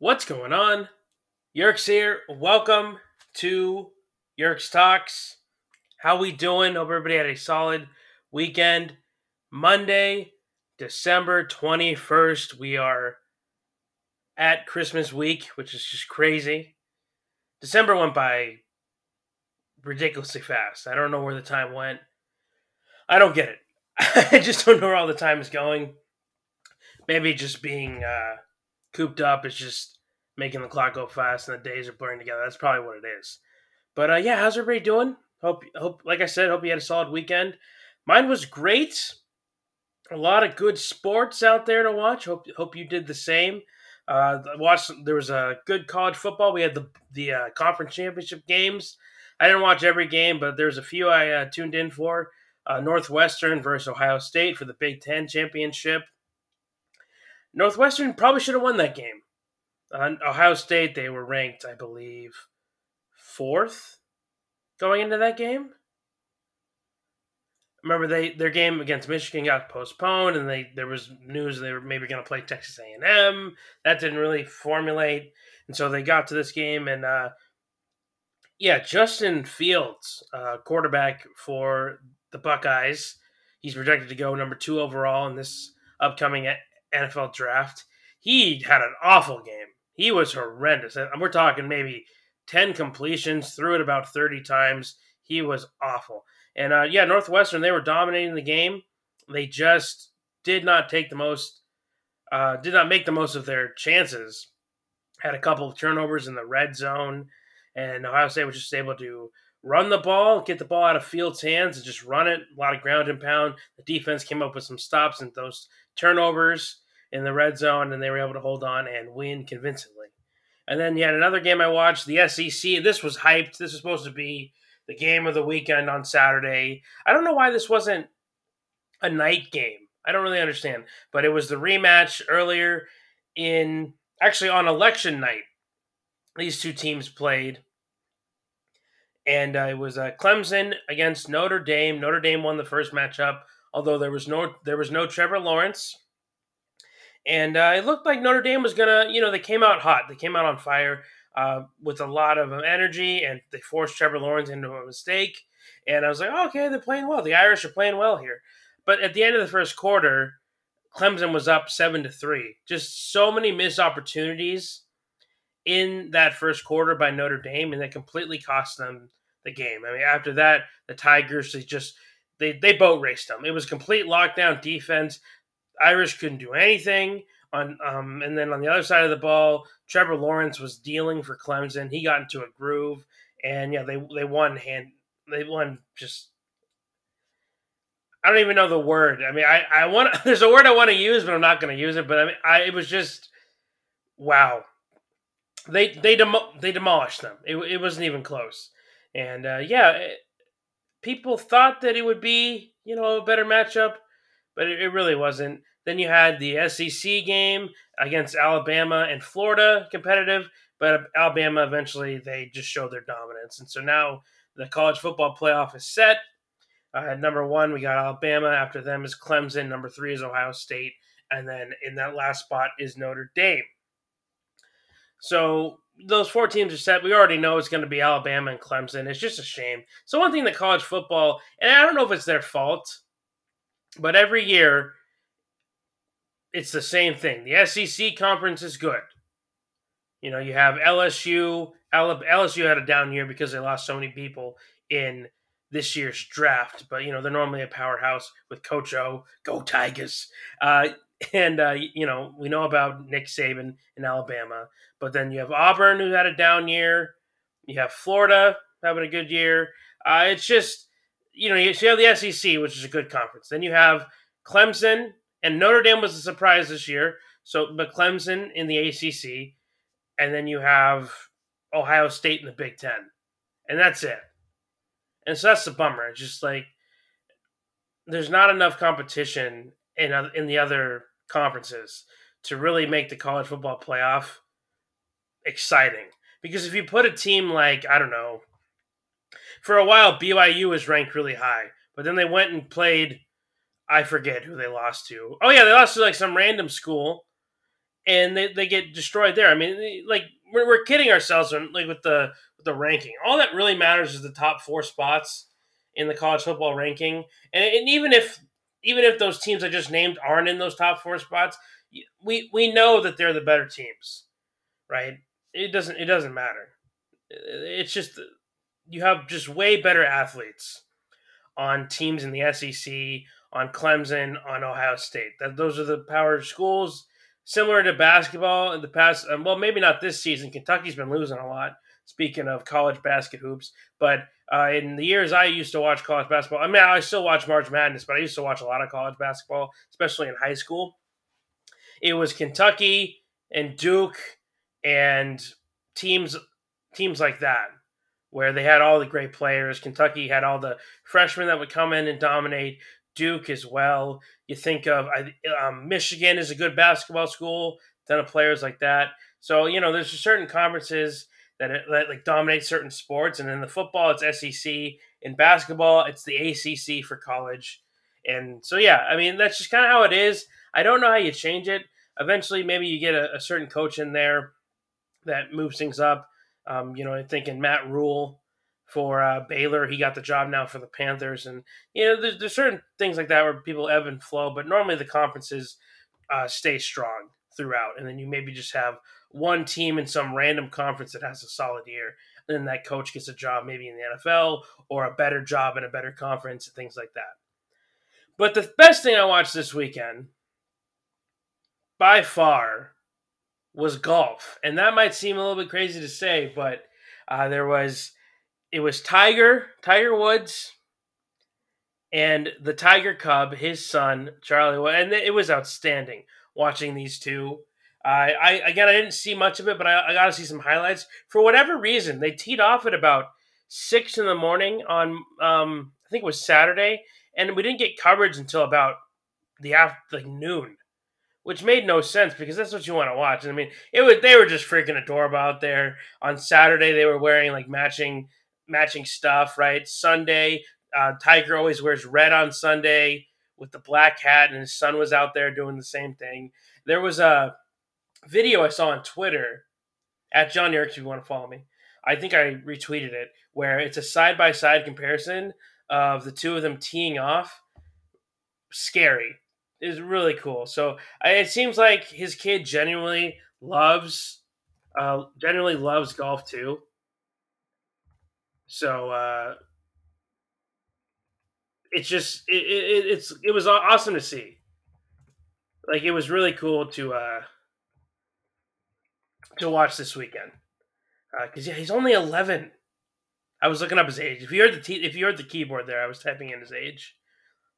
What's going on? Yerks here. Welcome to Yerks Talks. How we doing? Hope everybody had a solid weekend. Monday, December 21st. We are at Christmas week, which is just crazy. December went by ridiculously fast. I don't know where the time went. I don't get it. I just don't know where all the time is going. Maybe just being uh, cooped up is just making the clock go fast and the days are blurring together. That's probably what it is. But uh, yeah, how's everybody doing? Hope hope like I said, hope you had a solid weekend. Mine was great. A lot of good sports out there to watch. Hope hope you did the same. Uh, watched there was a good college football. We had the the uh, conference championship games. I didn't watch every game, but there's a few I uh, tuned in for. Uh, Northwestern versus Ohio State for the Big Ten championship. Northwestern probably should have won that game. Uh, Ohio State, they were ranked, I believe, fourth going into that game. Remember, they their game against Michigan got postponed, and they there was news they were maybe going to play Texas A and M. That didn't really formulate, and so they got to this game, and uh, yeah, Justin Fields, uh, quarterback for the Buckeyes, he's projected to go number two overall in this upcoming NFL draft. He had an awful game. He was horrendous. And We're talking maybe 10 completions, threw it about 30 times. He was awful. And uh, yeah, Northwestern, they were dominating the game. They just did not take the most, uh, did not make the most of their chances. Had a couple of turnovers in the red zone, and Ohio State was just able to run the ball, get the ball out of Fields' hands, and just run it. A lot of ground and pound. The defense came up with some stops and those turnovers in the red zone, and they were able to hold on and win convincingly. And then you had another game I watched, the SEC. This was hyped. This was supposed to be the game of the weekend on Saturday. I don't know why this wasn't a night game. I don't really understand. But it was the rematch earlier in actually on election night. These two teams played. And uh, it was uh, Clemson against Notre Dame. Notre Dame won the first matchup, although there was no there was no Trevor Lawrence and uh, it looked like Notre Dame was gonna, you know, they came out hot, they came out on fire uh, with a lot of energy, and they forced Trevor Lawrence into a mistake. And I was like, oh, okay, they're playing well. The Irish are playing well here. But at the end of the first quarter, Clemson was up seven to three. Just so many missed opportunities in that first quarter by Notre Dame, and that completely cost them the game. I mean, after that, the Tigers they just they they boat raced them. It was complete lockdown defense. Irish couldn't do anything. On um, and then on the other side of the ball, Trevor Lawrence was dealing for Clemson. He got into a groove, and yeah, they they won hand. They won just. I don't even know the word. I mean, I I want there's a word I want to use, but I'm not going to use it. But I mean, I it was just wow. They they demo, they demolished them. It it wasn't even close, and uh, yeah, it, people thought that it would be you know a better matchup but it, it really wasn't. Then you had the SEC game against Alabama and Florida competitive, but Alabama eventually they just showed their dominance, and so now the college football playoff is set. Uh, number one, we got Alabama. After them is Clemson. Number three is Ohio State, and then in that last spot is Notre Dame. So those four teams are set. We already know it's going to be Alabama and Clemson. It's just a shame. So one thing that college football, and I don't know if it's their fault but every year, it's the same thing. The SEC conference is good. You know, you have LSU. LSU had a down year because they lost so many people in this year's draft, but you know they're normally a powerhouse with Coach O. Go Tigers! Uh, and uh, you know we know about Nick Saban in Alabama, but then you have Auburn who had a down year. You have Florida having a good year. Uh, it's just you know, you have the SEC, which is a good conference. Then you have Clemson and Notre Dame was a surprise this year. So, but Clemson in the ACC, and then you have Ohio State in the Big Ten, and that's it. And so that's the bummer. It's just like there's not enough competition in in the other conferences to really make the college football playoff exciting. Because if you put a team like I don't know for a while BYU was ranked really high, but then they went and played. I forget who they lost to. Oh yeah, they lost to like some random school, and they, they get destroyed there. I mean, like we're, we're kidding ourselves when, like with the with the ranking. All that really matters is the top four spots in the college football ranking, and, and even if even if those teams I just named aren't in those top four spots, we we know that they're the better teams, right? It doesn't it doesn't matter. It's just you have just way better athletes on teams in the SEC, on Clemson, on Ohio State. That those are the power schools. Similar to basketball in the past, um, well, maybe not this season. Kentucky's been losing a lot. Speaking of college basket hoops, but uh, in the years I used to watch college basketball, I mean, I still watch March Madness, but I used to watch a lot of college basketball, especially in high school. It was Kentucky and Duke and teams teams like that where they had all the great players. Kentucky had all the freshmen that would come in and dominate. Duke as well. You think of um, Michigan is a good basketball school. Ton of players like that. So you know, there's certain conferences that, that like dominate certain sports, and in the football, it's SEC. In basketball, it's the ACC for college. And so, yeah, I mean, that's just kind of how it is. I don't know how you change it. Eventually, maybe you get a, a certain coach in there that moves things up. Um, you know, I'm thinking Matt Rhule for uh, Baylor. He got the job now for the Panthers, and you know, there's, there's certain things like that where people ebb and flow. But normally, the conferences uh, stay strong throughout, and then you maybe just have one team in some random conference that has a solid year. And then that coach gets a job maybe in the NFL or a better job in a better conference and things like that. But the best thing I watched this weekend, by far, was golf, and that might seem a little bit crazy to say, but uh, there was it was Tiger Tiger Woods and the Tiger Cub, his son Charlie, and it was outstanding watching these two. Uh, I again, I didn't see much of it, but I, I got to see some highlights. For whatever reason, they teed off at about six in the morning on um, I think it was Saturday, and we didn't get coverage until about the after like noon which made no sense because that's what you want to watch. I mean, it was they were just freaking adorable out there. On Saturday, they were wearing like matching matching stuff, right? Sunday, uh, Tiger always wears red on Sunday with the black hat, and his son was out there doing the same thing. There was a video I saw on Twitter at John Yerkes. If you want to follow me, I think I retweeted it where it's a side by side comparison of the two of them teeing off. Scary is really cool. So it seems like his kid genuinely loves, uh, genuinely loves golf too. So uh, it's just it, it, it's it was awesome to see. Like it was really cool to uh, to watch this weekend because uh, yeah, he's only eleven. I was looking up his age. If you heard the if you heard the keyboard there, I was typing in his age.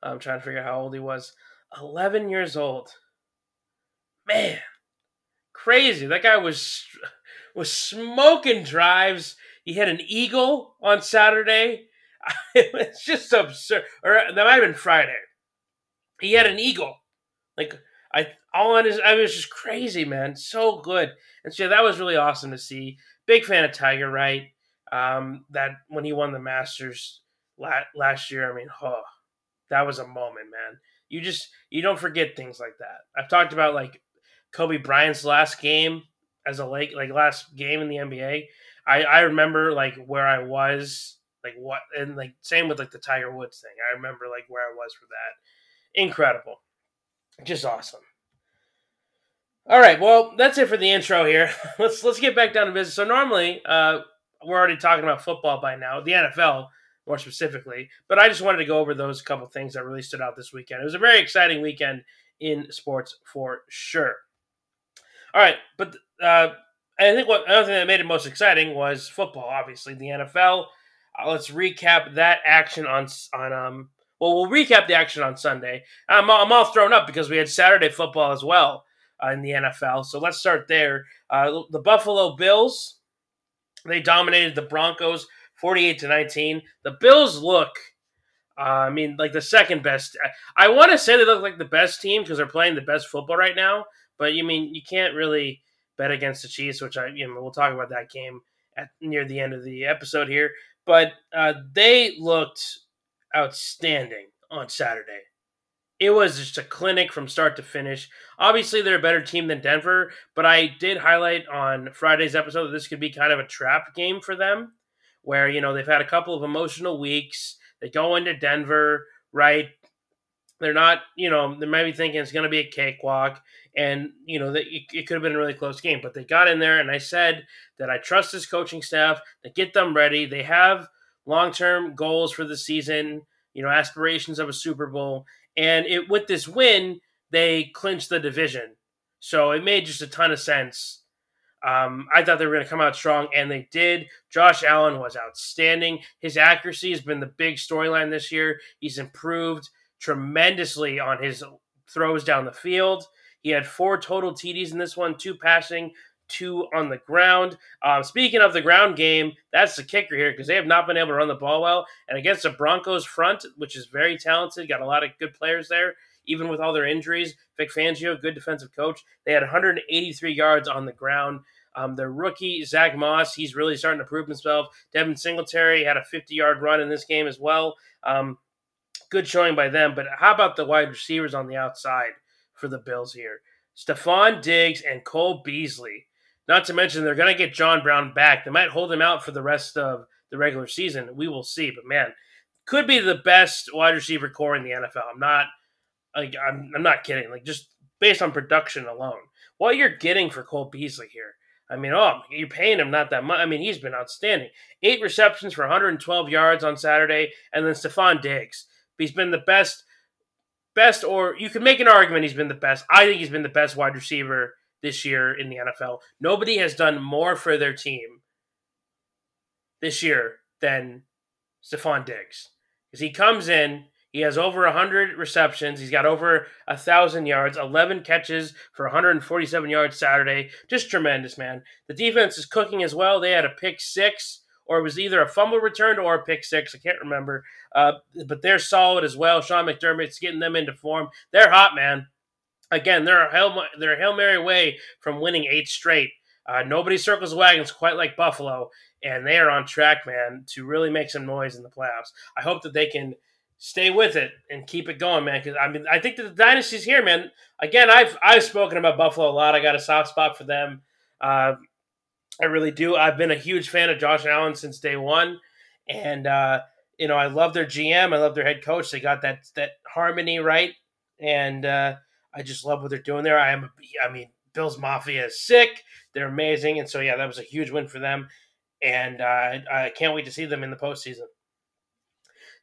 I'm trying to figure out how old he was. 11 years old. Man, crazy. That guy was was smoking drives. He had an eagle on Saturday. it's just absurd. Or that might have been Friday. He had an eagle. Like I all on his I was just crazy, man. So good. And so that was really awesome to see. Big fan of Tiger, right? Um, that when he won the Masters last, year, I mean, oh, that was a moment, man you just you don't forget things like that. I've talked about like Kobe Bryant's last game as a like like last game in the NBA. I I remember like where I was like what and like same with like the Tiger Woods thing. I remember like where I was for that. Incredible. Just awesome. All right, well, that's it for the intro here. let's let's get back down to business. So normally, uh, we're already talking about football by now, the NFL, more specifically. But I just wanted to go over those couple things that really stood out this weekend. It was a very exciting weekend in sports for sure. All right, but uh, I think what another thing that made it most exciting was football. Obviously, the NFL. Uh, let's recap that action on on um. Well, we'll recap the action on Sunday. I'm, I'm all thrown up because we had Saturday football as well uh, in the NFL. So let's start there. Uh, the Buffalo Bills they dominated the Broncos 48 to 19. The Bills look, uh, I mean, like the second best. I, I want to say they look like the best team because they're playing the best football right now. But you mean you can't really bet against the Chiefs, which I you know we'll talk about that game at near the end of the episode here. But uh, they looked outstanding on Saturday. It was just a clinic from start to finish. Obviously, they're a better team than Denver, but I did highlight on Friday's episode that this could be kind of a trap game for them, where you know they've had a couple of emotional weeks. They go into Denver, right? They're not, you know, they might be thinking it's going to be a cakewalk, and you know, it, it could have been a really close game. But they got in there, and I said that I trust this coaching staff to get them ready. They have long term goals for the season, you know, aspirations of a Super Bowl, and it with this win, they clinched the division. So it made just a ton of sense. Um, I thought they were going to come out strong, and they did. Josh Allen was outstanding. His accuracy has been the big storyline this year. He's improved tremendously on his throws down the field. He had four total TDs in this one, two passing, two on the ground. Um, speaking of the ground game, that's the kicker here because they have not been able to run the ball well. And against the Broncos front, which is very talented, got a lot of good players there, even with all their injuries. Vic Fangio, good defensive coach, they had 183 yards on the ground. Um, their rookie, Zach Moss, he's really starting to prove himself. Devin Singletary had a 50 yard run in this game as well. Um, good showing by them. But how about the wide receivers on the outside for the Bills here? Stefon Diggs and Cole Beasley. Not to mention they're going to get John Brown back. They might hold him out for the rest of the regular season. We will see. But man, could be the best wide receiver corps in the NFL. I'm not like I'm, I'm not kidding. Like just based on production alone, what you're getting for Cole Beasley here. I mean, oh, you're paying him not that much. I mean, he's been outstanding. Eight receptions for 112 yards on Saturday, and then Stefon Diggs. He's been the best, best, or you could make an argument he's been the best. I think he's been the best wide receiver this year in the NFL. Nobody has done more for their team this year than Stefon Diggs. Because he comes in, he has over 100 receptions, he's got over 1,000 yards, 11 catches for 147 yards Saturday. Just tremendous, man. The defense is cooking as well. They had a pick six, or it was either a fumble returned or a pick six. I can't remember. Uh, but they're solid as well. Sean McDermott's getting them into form. They're hot, man again, they're a hail, they're a hail mary away from winning eight straight. Uh, nobody circles wagons quite like Buffalo, and they are on track, man, to really make some noise in the playoffs. I hope that they can stay with it and keep it going, man. Because I mean, I think that the dynasty's here, man. Again, I've I've spoken about Buffalo a lot. I got a soft spot for them. Uh, I really do. I've been a huge fan of Josh Allen since day one, and uh, you know, I love their GM. I love their head coach. They got that that harmony right, and uh, I just love what they're doing there. I am, I mean, Bills Mafia is sick. They're amazing, and so yeah, that was a huge win for them, and uh, I can't wait to see them in the postseason.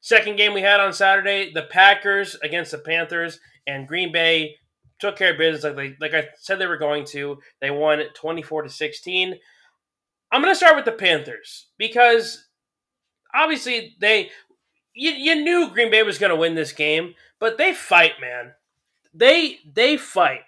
Second game we had on Saturday, the Packers against the Panthers, and Green Bay took care of business like they, like I said they were going to. They won twenty four to sixteen. I'm going to start with the Panthers because obviously they you, you knew Green Bay was going to win this game, but they fight, man they they fight.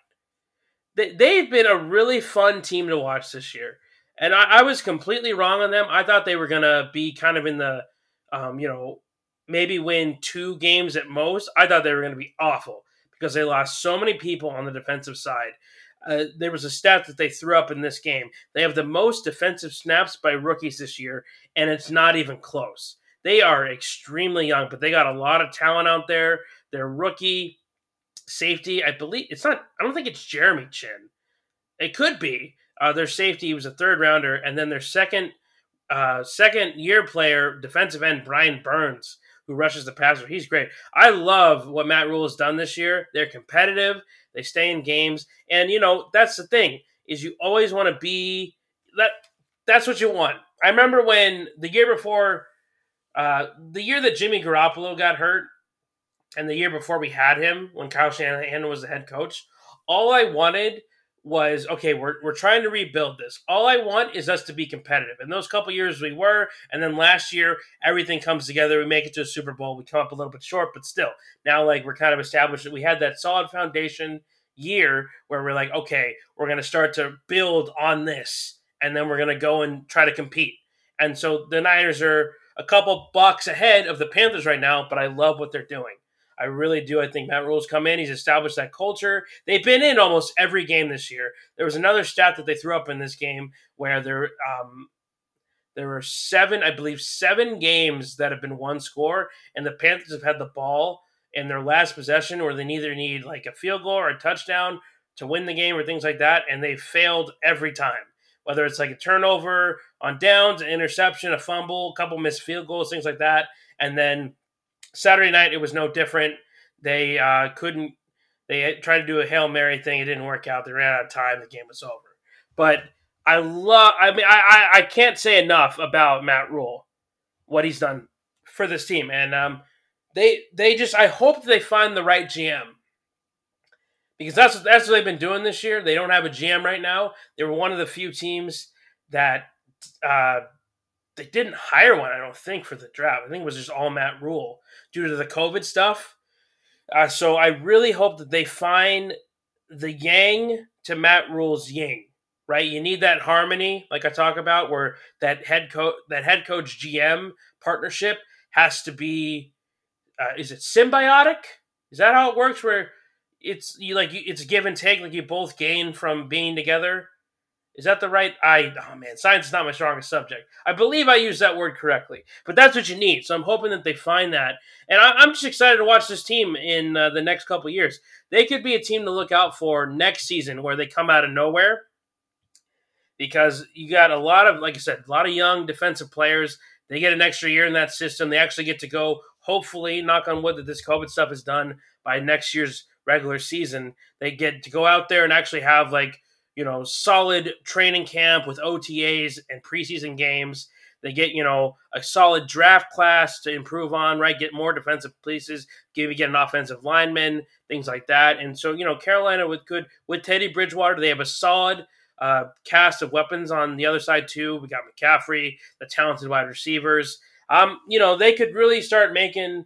They, they've been a really fun team to watch this year, and I, I was completely wrong on them. I thought they were gonna be kind of in the, um, you know, maybe win two games at most. I thought they were gonna be awful because they lost so many people on the defensive side. Uh, there was a stat that they threw up in this game. They have the most defensive snaps by rookies this year, and it's not even close. They are extremely young, but they got a lot of talent out there. They're rookie safety, I believe it's not. I don't think it's Jeremy Chinn. It could be uh, their safety. Was a third rounder, and then their second uh, second year player, defensive end Brian Burns, who rushes the passer. He's great. I love what Matt Rhule has done this year. They're competitive. They stay in games, and you know that's the thing is you always want to be that. That's what you want. I remember when the year before, uh, the year that Jimmy Garoppolo got hurt, and the year before we had him when Kyle Shanahan was the head coach, all I wanted was okay, we're, we're trying to rebuild this. All I want is us to be competitive. In those couple years we were, and then last year everything comes together. We make it to a Super Bowl. We come up a little bit short, but still, now like we're kind of established that we had that solid foundation year where we're like, okay, we're going to start to build on this, and then we're going to go and try to compete. And so the Niners are a couple bucks ahead of the Panthers right now, but I love what they're doing. I really do. I think Matt Rhule's come in. He's established that culture. They've been in almost every game this year. There was another stat that they threw up in this game where there um, there were seven, I believe, seven games that have been one score, and the Panthers have had the ball in their last possession where they neither need like a field goal or a touchdown to win the game or things like that, and they failed every time. Whether it's like a turnover on downs, an interception, a fumble, a couple missed field goals, things like that. And then Saturday night, it was no different. They uh, couldn't, they tried to do a Hail Mary thing. It didn't work out. They ran out of time. The game was over. But I love, I mean, I, I, I can't say enough about Matt Rhule, what he's done for this team. And um, they, they just, I hope they find the right GM because that's what, that's what they've been doing this year. They don't have a GM right now. They were one of the few teams that uh, they didn't hire one. I don't think for the draft. I think it was just all Matt Rhule due to the COVID stuff. Uh, so I really hope that they find the yang to Matt Rhule's yin. Right, you need that harmony, like I talk about, where that head coach, that head coach GM partnership has to be. Uh, is it symbiotic? Is that how it works? Where it's you like it's give and take, like you both gain from being together. Is that the right? I oh man, science is not my strongest subject. I believe I used that word correctly, but that's what you need. So I'm hoping that they find that, and I, am just excited to watch this team in uh, the next couple years. They could be a team to look out for next season, where they come out of nowhere, because you got a lot of, like I said, a lot of young defensive players. They get an extra year in that system. They actually get to go. Hopefully, knock on wood, that this COVID stuff is done by next year's regular season. They get to go out there and actually have like, you know, solid training camp with OTAs and preseason games. They get, you know, a solid draft class to improve on, right? Get more defensive pieces, maybe get an offensive lineman, things like that. And so, you know, Carolina with good with Teddy Bridgewater, they have a solid uh, cast of weapons on the other side too. We got McCaffrey, the talented wide receivers. Um, you know, they could really start making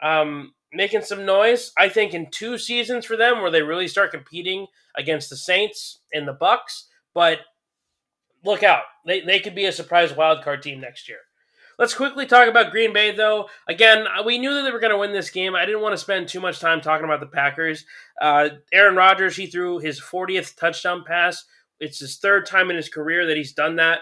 um, making some noise. I think in two seasons for them where they really start competing against the Saints and the Bucks. But look out. They, they could be a surprise wild card team next year. Let's quickly talk about Green Bay, though. Again, we knew that they were going to win this game. I didn't want to spend too much time talking about the Packers. Uh, Aaron Rodgers, he threw his 40th touchdown pass. It's his third time in his career that he's done that.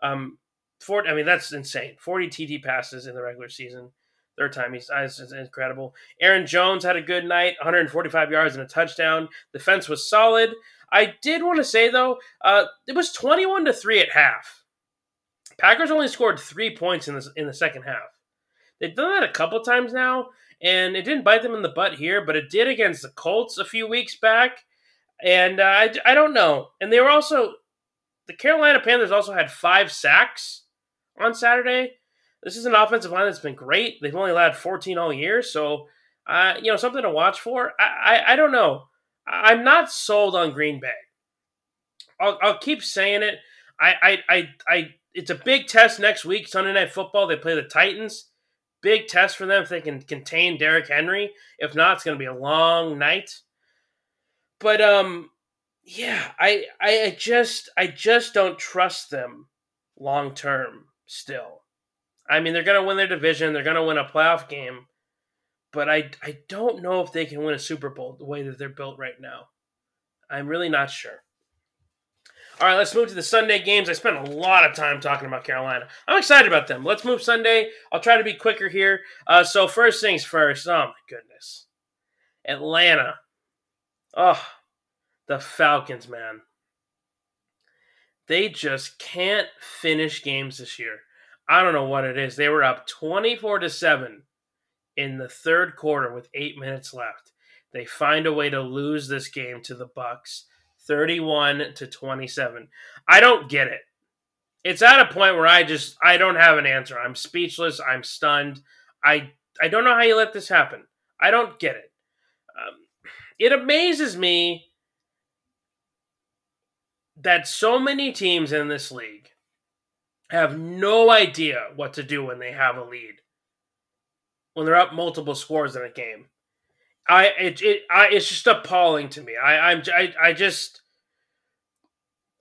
Um, 40, I mean, that's insane. 40 TD passes in the regular season. Third time he's incredible. Aaron Jones had a good night, 145 yards and a touchdown. Defense was solid. I did want to say though, uh, it was 21 to three at half. Packers only scored three points in the in the second half. They've done that a couple times now, and it didn't bite them in the butt here, but it did against the Colts a few weeks back. And uh, I, I don't know. And they were also the Carolina Panthers also had five sacks on Saturday. This is an offensive line that's been great. They've only allowed 14 all year, so uh, you know something to watch for. I, I, I don't know. I'm not sold on Green Bay. I'll, I'll keep saying it. I, I, I, I, it's a big test next week, Sunday Night Football. They play the Titans. Big test for them if they can contain Derrick Henry. If not, it's going to be a long night. But um, yeah, I, I just, I just don't trust them long term. Still, I mean, they're going to win their division. They're going to win a playoff game. But I, I don't know if they can win a Super Bowl the way that they're built right now. I'm really not sure. All right, let's move to the Sunday games. I spent a lot of time talking about Carolina. I'm excited about them. Let's move Sunday. I'll try to be quicker here. Uh, so, first things first. Oh, my goodness. Atlanta. Oh, the Falcons, man. They just can't finish games this year. I don't know what it is. They were up 24 to 7 in the third quarter with 8 minutes left. They find a way to lose this game to the Bucks 31 to 27. I don't get it. It's at a point where I just I don't have an answer. I'm speechless. I'm stunned. I I don't know how you let this happen. I don't get it. Um, it amazes me that so many teams in this league have no idea what to do when they have a lead. When they're up multiple scores in a game. I it, it I it's just appalling to me. I I'm I, I just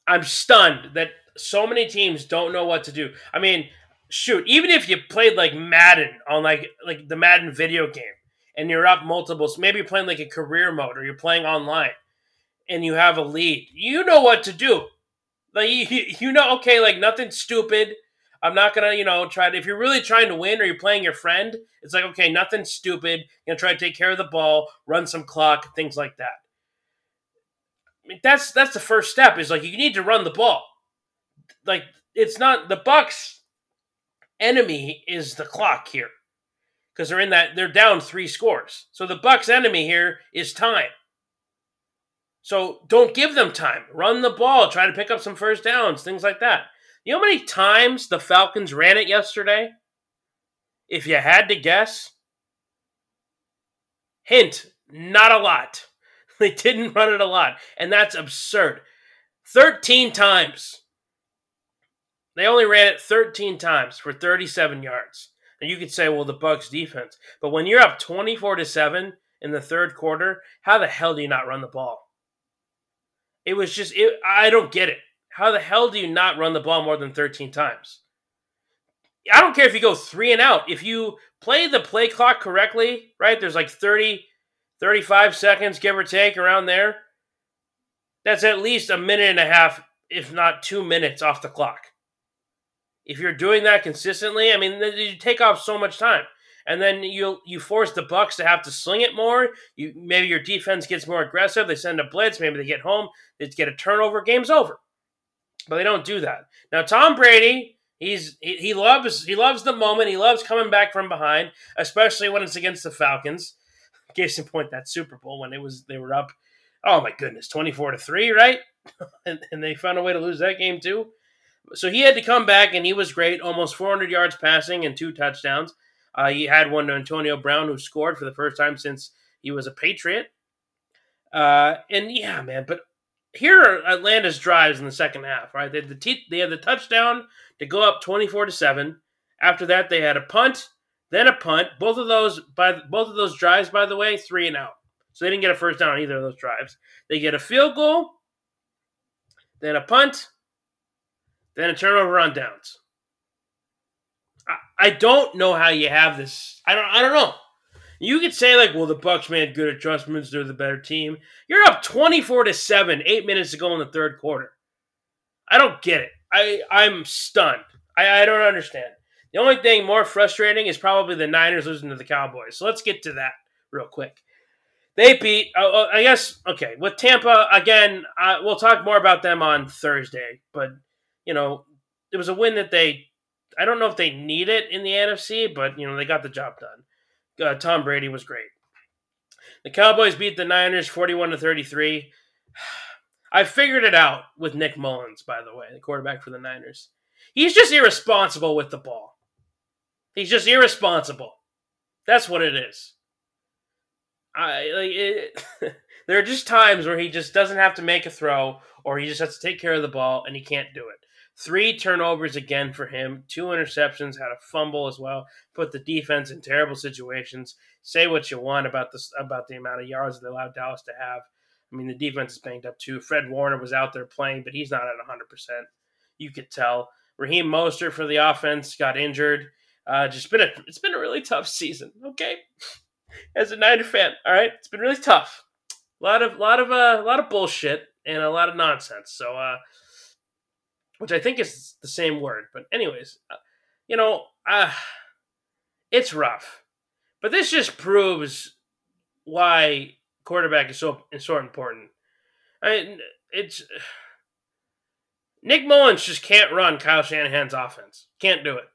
I'm stunned that so many teams don't know what to do. I mean, shoot, even if you played like Madden on like like the Madden video game and you're up multiples, maybe you're playing like a career mode or you're playing online and you have a lead, you know what to do. Like you, you know, okay, like nothing stupid. I'm not gonna, you know, try to. If you're really trying to win or you're playing your friend, it's like okay, nothing stupid. You know, try to take care of the ball, run some clock, things like that. I mean, that's that's the first step. Is like you need to run the ball. Like it's not the Bucks' enemy is the clock here because they're in that they're down three scores. So the Bucks' enemy here is time. So don't give them time. Run the ball. Try to pick up some first downs, things like that. You know how many times the Falcons ran it yesterday? If you had to guess, hint, not a lot. They didn't run it a lot, and that's absurd. 13 times. They only ran it 13 times for 37 yards. And you could say, well, the Bucks defense. But when you're up 24 to 7 in the third quarter, how the hell do you not run the ball? It was just it, I don't get it. How the hell do you not run the ball more than 13 times? I don't care if you go three and out. If you play the play clock correctly, right? There's like 30, 35 seconds, give or take, around there. That's at least a minute and a half, if not two minutes off the clock. If you're doing that consistently, I mean, you take off so much time, and then you you force the Bucks to have to sling it more. You maybe your defense gets more aggressive. They send a blitz. Maybe they get home. They get a turnover. Game's over but they don't do that. Now Tom Brady, he's he, he loves he loves the moment. He loves coming back from behind, especially when it's against the Falcons. Case in point, that Super Bowl when it was they were up. Oh my goodness, twenty four to three, right? and, and they found a way to lose that game too. So he had to come back, and he was great. Almost 400 yards passing and two touchdowns. Uh, he had one to Antonio Brown, who scored for the first time since he was a Patriot. Uh, and yeah, man, but here are Atlanta's drives in the second half. Right, they had the t- they had the touchdown to go up twenty four to seven. After that, they had a punt, then a punt. Both of those by both of those drives, by the way, three and out. So they didn't get a first down on either of those drives. They get a field goal, then a punt, then a turnover on downs. I, don't know how you have this. I don't. I don't know. You could say like, well, the Bucks made good adjustments; they're the better team. You're up twenty-four to seven, eight minutes to go in the third quarter. I don't get it. I I'm stunned. I, I don't understand. The only thing more frustrating is probably the Niners losing to the Cowboys. So let's get to that real quick. They beat. Uh, I guess okay with Tampa again. Uh, we'll talk more about them on Thursday, but you know it was a win that they. I don't know if they need it in the NFC, but you know they got the job done uh, Tom Brady was great. The Cowboys beat the Niners 41 to 33. I figured it out with Nick Mullens, by the way, the quarterback for the Niners. He's just irresponsible with the ball. He's just irresponsible. That's what it is. I like it, there are just times where he just doesn't have to make a throw or he just has to take care of the ball and he can't do it. Three turnovers again for him, two interceptions, had a fumble as well. Put the defense in terrible situations. Say what you want about this about the amount of yards they allowed Dallas to have. I mean, the defense is banged up too. Fred Warner was out there playing, but he's not at 100%. You could tell. Raheem Mostert for the offense got injured. Uh, just been a it's been a really tough season. Okay, as a Niner fan, all right, it's been really tough. A lot of lot of uh, a lot of bullshit and a lot of nonsense. So uh, which I think is the same word. But anyways, uh, you know, uh, it's rough. But this just proves why quarterback is so is so important. I mean, it's Nick Mullens just can't run Kyle Shanahan's offense. Can't do it.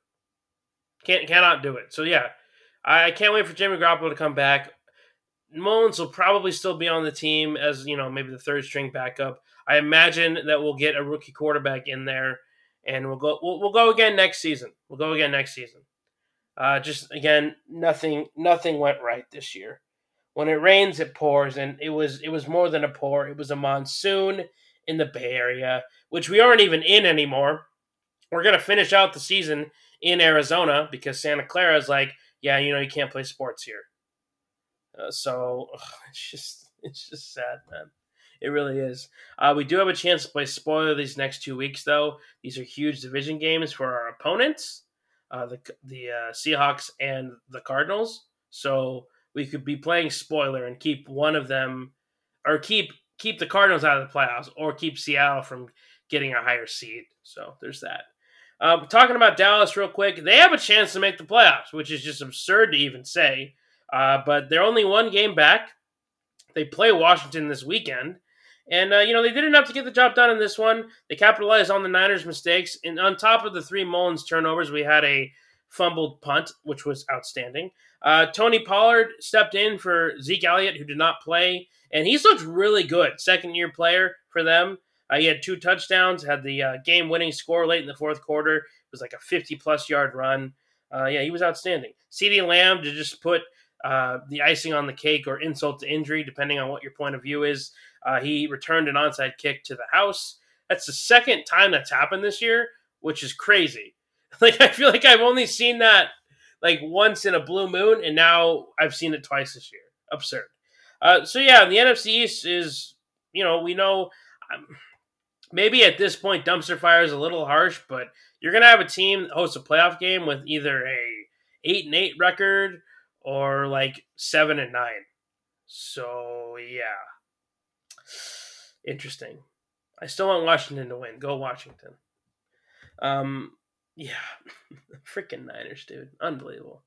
Can't cannot do it. So yeah, I can't wait for Jimmy Garoppolo to come back. Mullens will probably still be on the team as you know maybe the third string backup. I imagine that we'll get a rookie quarterback in there, and we'll go. We'll, we'll go again next season. We'll go again next season. Uh, just again, nothing. Nothing went right this year. When it rains, it pours, and it was it was more than a pour. It was a monsoon in the Bay Area, which we aren't even in anymore. We're gonna finish out the season in Arizona because Santa Clara is like, yeah, you know, you can't play sports here. Uh, so ugh, it's just it's just sad, man. It really is. Uh, we do have a chance to play spoiler these next two weeks, though. These are huge division games for our opponents, uh, the the uh, Seahawks and the Cardinals. So we could be playing spoiler and keep one of them, or keep keep the Cardinals out of the playoffs, or keep Seattle from getting a higher seed. So there's that. Uh, talking about Dallas real quick, they have a chance to make the playoffs, which is just absurd to even say. Uh, but they're only one game back. They play Washington this weekend. And, uh, you know, they did enough to get the job done in this one. They capitalized on the Niners' mistakes. And on top of the three Mullens turnovers, we had a fumbled punt, which was outstanding. Uh, Tony Pollard stepped in for Zeke Elliott, who did not play. And he's looked really good. Second year player for them. Uh, he had two touchdowns, had the uh, game winning score late in the fourth quarter. It was like a 50 plus yard run. Uh, yeah, he was outstanding. CeeDee Lamb to just put uh, the icing on the cake or insult to injury, depending on what your point of view is. Uh, he returned an onside kick to the house. That's the second time that's happened this year, which is crazy. Like I feel like I've only seen that like once in a blue moon, and now I've seen it twice this year. Absurd. Uh, so yeah, the NFC East is you know we know um, maybe at this point dumpster fire is a little harsh, but you're gonna have a team hosts a playoff game with either a eight and eight record or like seven and nine. So yeah, interesting. I still want Washington to win. Go Washington. Um, yeah, freaking Niners, dude, unbelievable.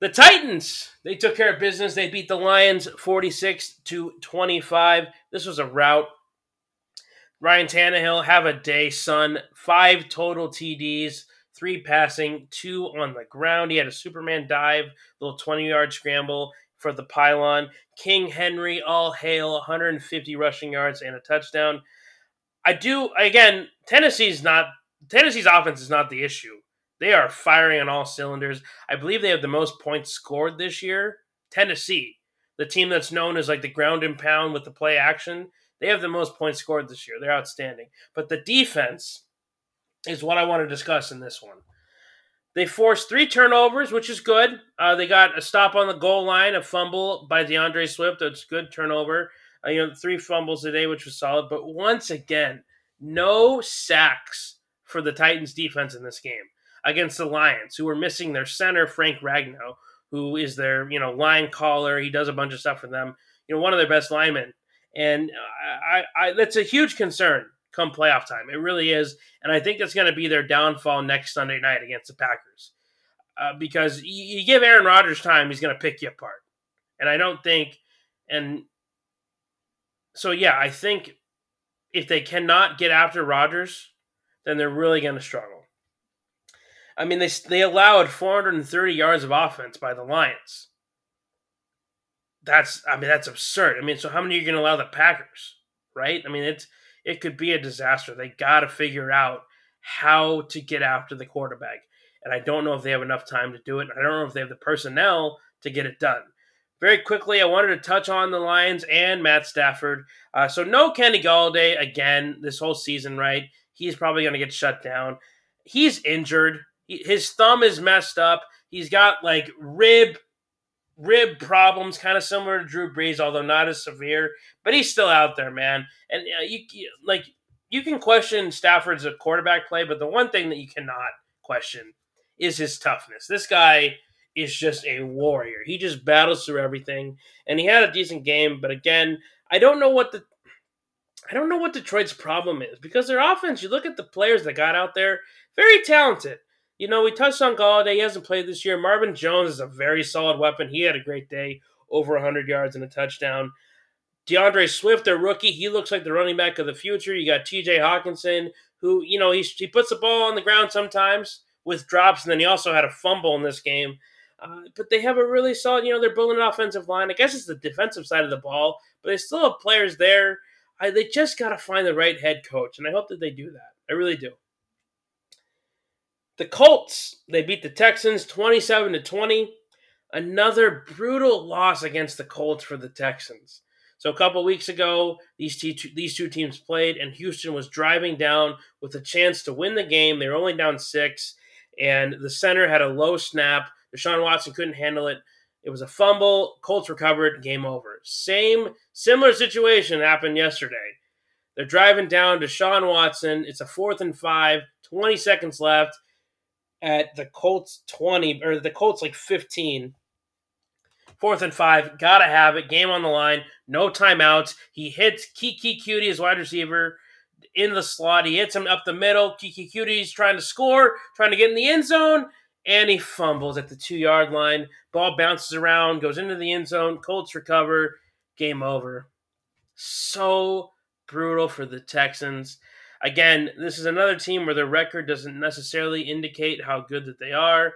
The Titans, they took care of business. They beat the Lions 46 to 25. This was a rout. Ryan Tannehill, have a day, son. Five total TDs, three passing, two on the ground. He had a Superman dive, little 20 yard scramble for the pylon. King Henry, all hail, 150 rushing yards and a touchdown. I do, again, Tennessee's not, Tennessee's offense is not the issue. They are firing on all cylinders. I believe they have the most points scored this year. Tennessee, the team that's known as like the ground and pound with the play action, they have the most points scored this year. They're outstanding. But the defense is what I want to discuss in this one. They forced three turnovers, which is good. Uh, they got a stop on the goal line, a fumble by D'Andre Swift. That's good turnover. Uh, you know, three fumbles today, which was solid. But once again, no sacks for the Titans defense in this game against the Lions, who were missing their center, Frank Ragnow, who is their, you know, line caller. He does a bunch of stuff for them. You know, one of their best linemen. And I, I, that's a huge concern come playoff time. It really is, and I think that's going to be their downfall next Sunday night against the Packers. Uh, because you, you give Aaron Rodgers time, he's going to pick you apart. And I don't think, and so yeah, I think if they cannot get after Rodgers, then they're really going to struggle. I mean, they they allowed 430 yards of offense by the Lions. That's I mean that's absurd. I mean, so how many are you going to allow the Packers? Right? I mean, it's it could be a disaster. They got to figure out how to get after the quarterback. And I don't know if they have enough time to do it. I don't know if they have the personnel to get it done. Very quickly, I wanted to touch on the Lions and Matt Stafford. Uh, so, no Kenny Golladay again this whole season, right? He's probably going to get shut down. He's injured. He, his thumb is messed up. He's got like rib rib problems, kind of similar to Drew Brees, although not as severe. But he's still out there, man. And uh, you, you like you can question Stafford's quarterback play, but the one thing that you cannot question is his toughness. This guy is just a warrior. He just battles through everything, and he had a decent game. But again, I don't know what the I don't know what Detroit's problem is because their offense. You look at the players that got out there, very talented. You know, we touched on Golladay. He hasn't played this year. Marvin Jones is a very solid weapon. He had a great day, over 100 yards and a touchdown. D'Andre Swift, their rookie, he looks like the running back of the future. You got T.J. Hockenson, who you know he he puts the ball on the ground sometimes with drops, and then he also had a fumble in this game. Uh, but they have a really solid, you know, they're building an offensive line. I guess it's the defensive side of the ball, but they still have players there. I, they just got to find the right head coach, and I hope that they do that. I really do. The Colts, they beat the Texans 27 to 20. Another brutal loss against the Colts for the Texans. So a couple weeks ago, these two, these two teams played, and Houston was driving down with a chance to win the game. They were only down six, and the center had a low snap. Deshaun Watson couldn't handle it. It was a fumble. Colts recovered. Game over. Same similar situation happened yesterday. They're driving down to Deshaun Watson. It's a fourth and five. 20 seconds left at the Colts 20 or the Colts like 15. Fourth and five, gotta have it. Game on the line, no timeouts. He hits Keke Coutee, his wide receiver, in the slot. He hits him up the middle. Keke Coutee's trying to score, trying to get in the end zone, and he fumbles at the two yard line. Ball bounces around, goes into the end zone. Colts recover. Game over. So brutal for the Texans. Again, this is another team where their record doesn't necessarily indicate how good that they are.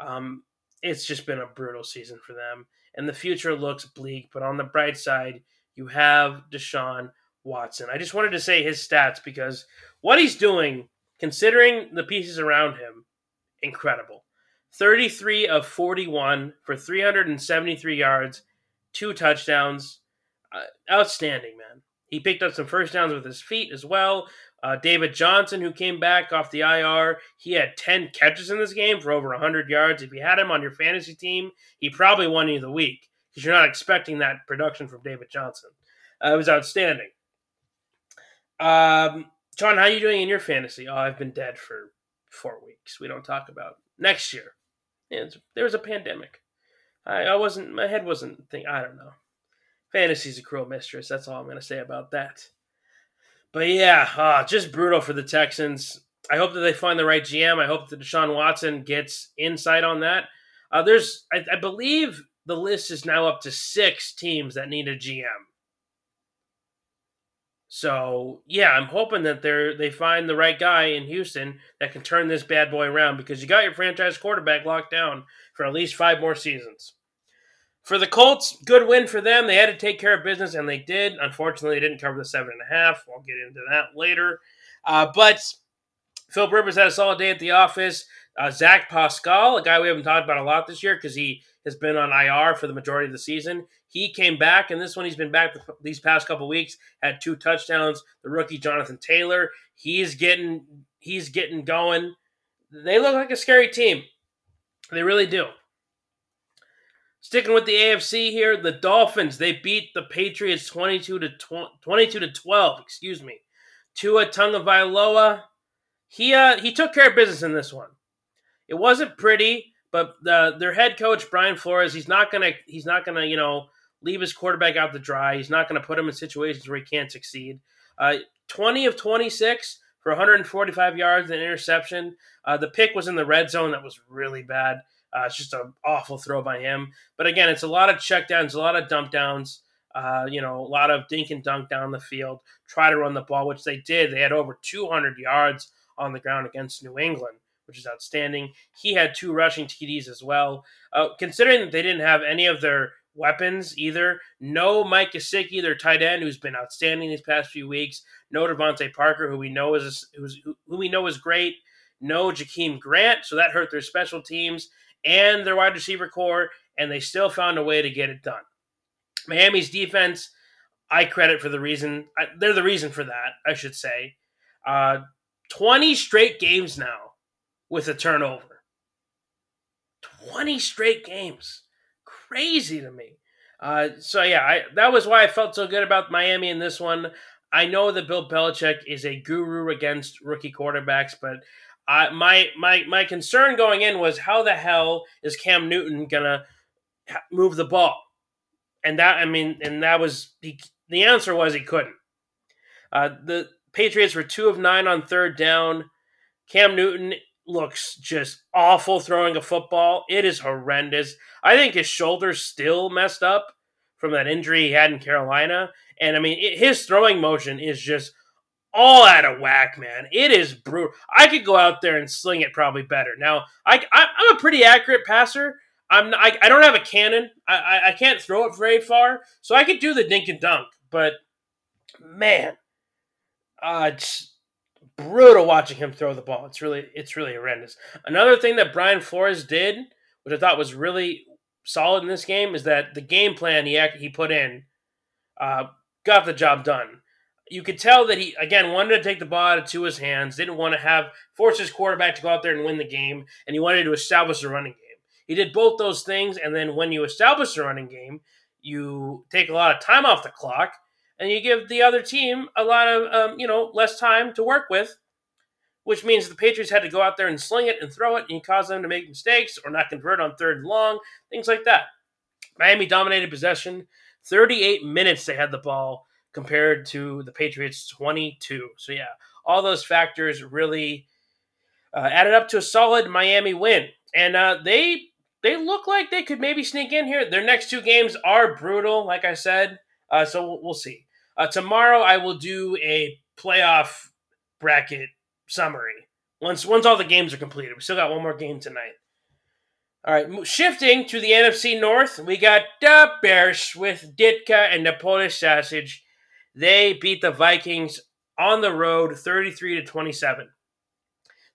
Um, it's just been a brutal season for them, and the future looks bleak. But on the bright side, you have Deshaun Watson. I just wanted to say his stats because what he's doing, considering the pieces around him, incredible. 33 of 41 for 373 yards, two touchdowns. Uh, outstanding, man. He picked up some first downs with his feet as well. Uh, David Johnson, who came back off the IR, he had 10 catches in this game for over 100 yards. If you had him on your fantasy team, he probably won you the week because you're not expecting that production from David Johnson. Uh, it was outstanding. Um, John, how are you doing in your fantasy? Oh, I've been dead for four weeks. We don't talk about next year. Yeah, there was a pandemic. I, I wasn't. My head wasn't. Think. I don't know. Fantasy's a cruel mistress. That's all I'm going to say about that. But yeah, uh, just brutal for the Texans. I hope that they find the right GM. I hope that Deshaun Watson gets insight on that. Uh, there's, I, I believe, the list is now up to six teams that need a GM. So yeah, I'm hoping that they they find the right guy in Houston that can turn this bad boy around because you got your franchise quarterback locked down for at least five more seasons. For the Colts, good win for them. They had to take care of business, and they did. Unfortunately, they didn't cover the seven and a half. We'll get into that later. Uh, but Philip Rivers had a solid day at the office. Uh, Zach Pascal, a guy we haven't talked about a lot this year because he has been on IR for the majority of the season. He came back, and this one he's been back these past couple weeks. Had two touchdowns. The rookie Jonathan Taylor, he's getting he's getting going. They look like a scary team. They really do. Sticking with the AFC here, the Dolphins they beat the Patriots twenty two to 22 to twelve. Excuse me. Tua Tagovailoa, he uh, he took care of business in this one. It wasn't pretty, but the, their head coach Brian Flores, he's not gonna he's not gonna you know leave his quarterback out to dry. He's not gonna put him in situations where he can't succeed. Uh, Twenty of twenty six for 145 yards and interception. Uh, the pick was in the red zone. That was really bad. Uh, it's just an awful throw by him. But again, it's a lot of checkdowns, a lot of dump downs. Uh, you know, a lot of dink and dunk down the field. Try to run the ball, which they did. They had over 200 yards on the ground against New England, which is outstanding. He had two rushing TDs as well. Uh, considering that they didn't have any of their weapons either, no Mike Gesicki, their tight end, who's been outstanding these past few weeks. No DeVante Parker, who we know is who we know is great. No Jakeem Grant, so that hurt their special teams and their wide receiver corps, and they still found a way to get it done. Miami's defense, I credit for the reason they're the reason for that. I should say, uh, twenty straight games now with a turnover. Twenty straight games, crazy to me. Uh, so yeah, I, that was why I felt so good about Miami in this one. I know that Bill Belichick is a guru against rookie quarterbacks, but I, my my my concern going in was how the hell is Cam Newton gonna move the ball? And that I mean, and that was he, the answer was he couldn't. Uh, the Patriots were two of nine on third down. Cam Newton looks just awful throwing a football. It is horrendous. I think his shoulder's still messed up from that injury he had in Carolina. And I mean, it, his throwing motion is just all out of whack, man. It is brutal. I could go out there and sling it probably better. Now, I, I am a pretty accurate passer. I'm I, I don't have a cannon. I, I, can't throw it very far, so I could do the dink and dunk. But man, uh, it's brutal watching him throw the ball. It's really it's really horrendous. Another thing that Brian Flores did, which I thought was really solid in this game, is that the game plan he he put in uh, got the job done you could tell that he again wanted to take the ball of Tua's hands, didn't want to have force his quarterback to go out there and win the game, and he wanted to establish a running game. He did both those things, and then when you establish a running game, you take a lot of time off the clock, and you give the other team a lot of um, you know less time to work with, which means the Patriots had to go out there and sling it and throw it, and cause them to make mistakes or not convert on third and long, things like that. Miami dominated possession. 38 minutes they had the ball compared to the Patriots 22. So yeah, all those factors really uh, added up to a solid Miami win, and uh, they they look like they could maybe sneak in here. Their next two games are brutal, like I said. Uh, so we'll, we'll see. Uh, tomorrow I will do a playoff bracket summary once once all the games are completed. We still got one more game tonight. All right, shifting to the NFC North, we got the Bears with Ditka and the Polish Sausage. They beat the Vikings on the road 33 to 27.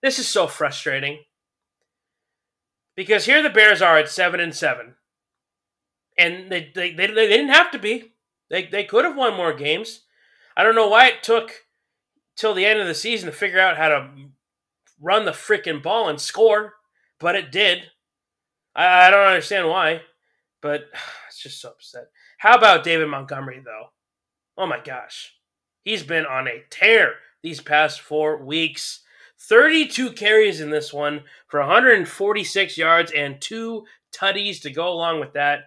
This is so frustrating. Because here the Bears are at 7 and 7. And they, they, they, they didn't have to be. They, they could have won more games. I don't know why it took till the end of the season to figure out how to run the freaking ball and score, but it did. I, I don't understand why, but it's just so upset. How about David Montgomery, though? Oh my gosh. He's been on a tear these past four weeks. 32 carries in this one for 146 yards and two tutties to go along with that.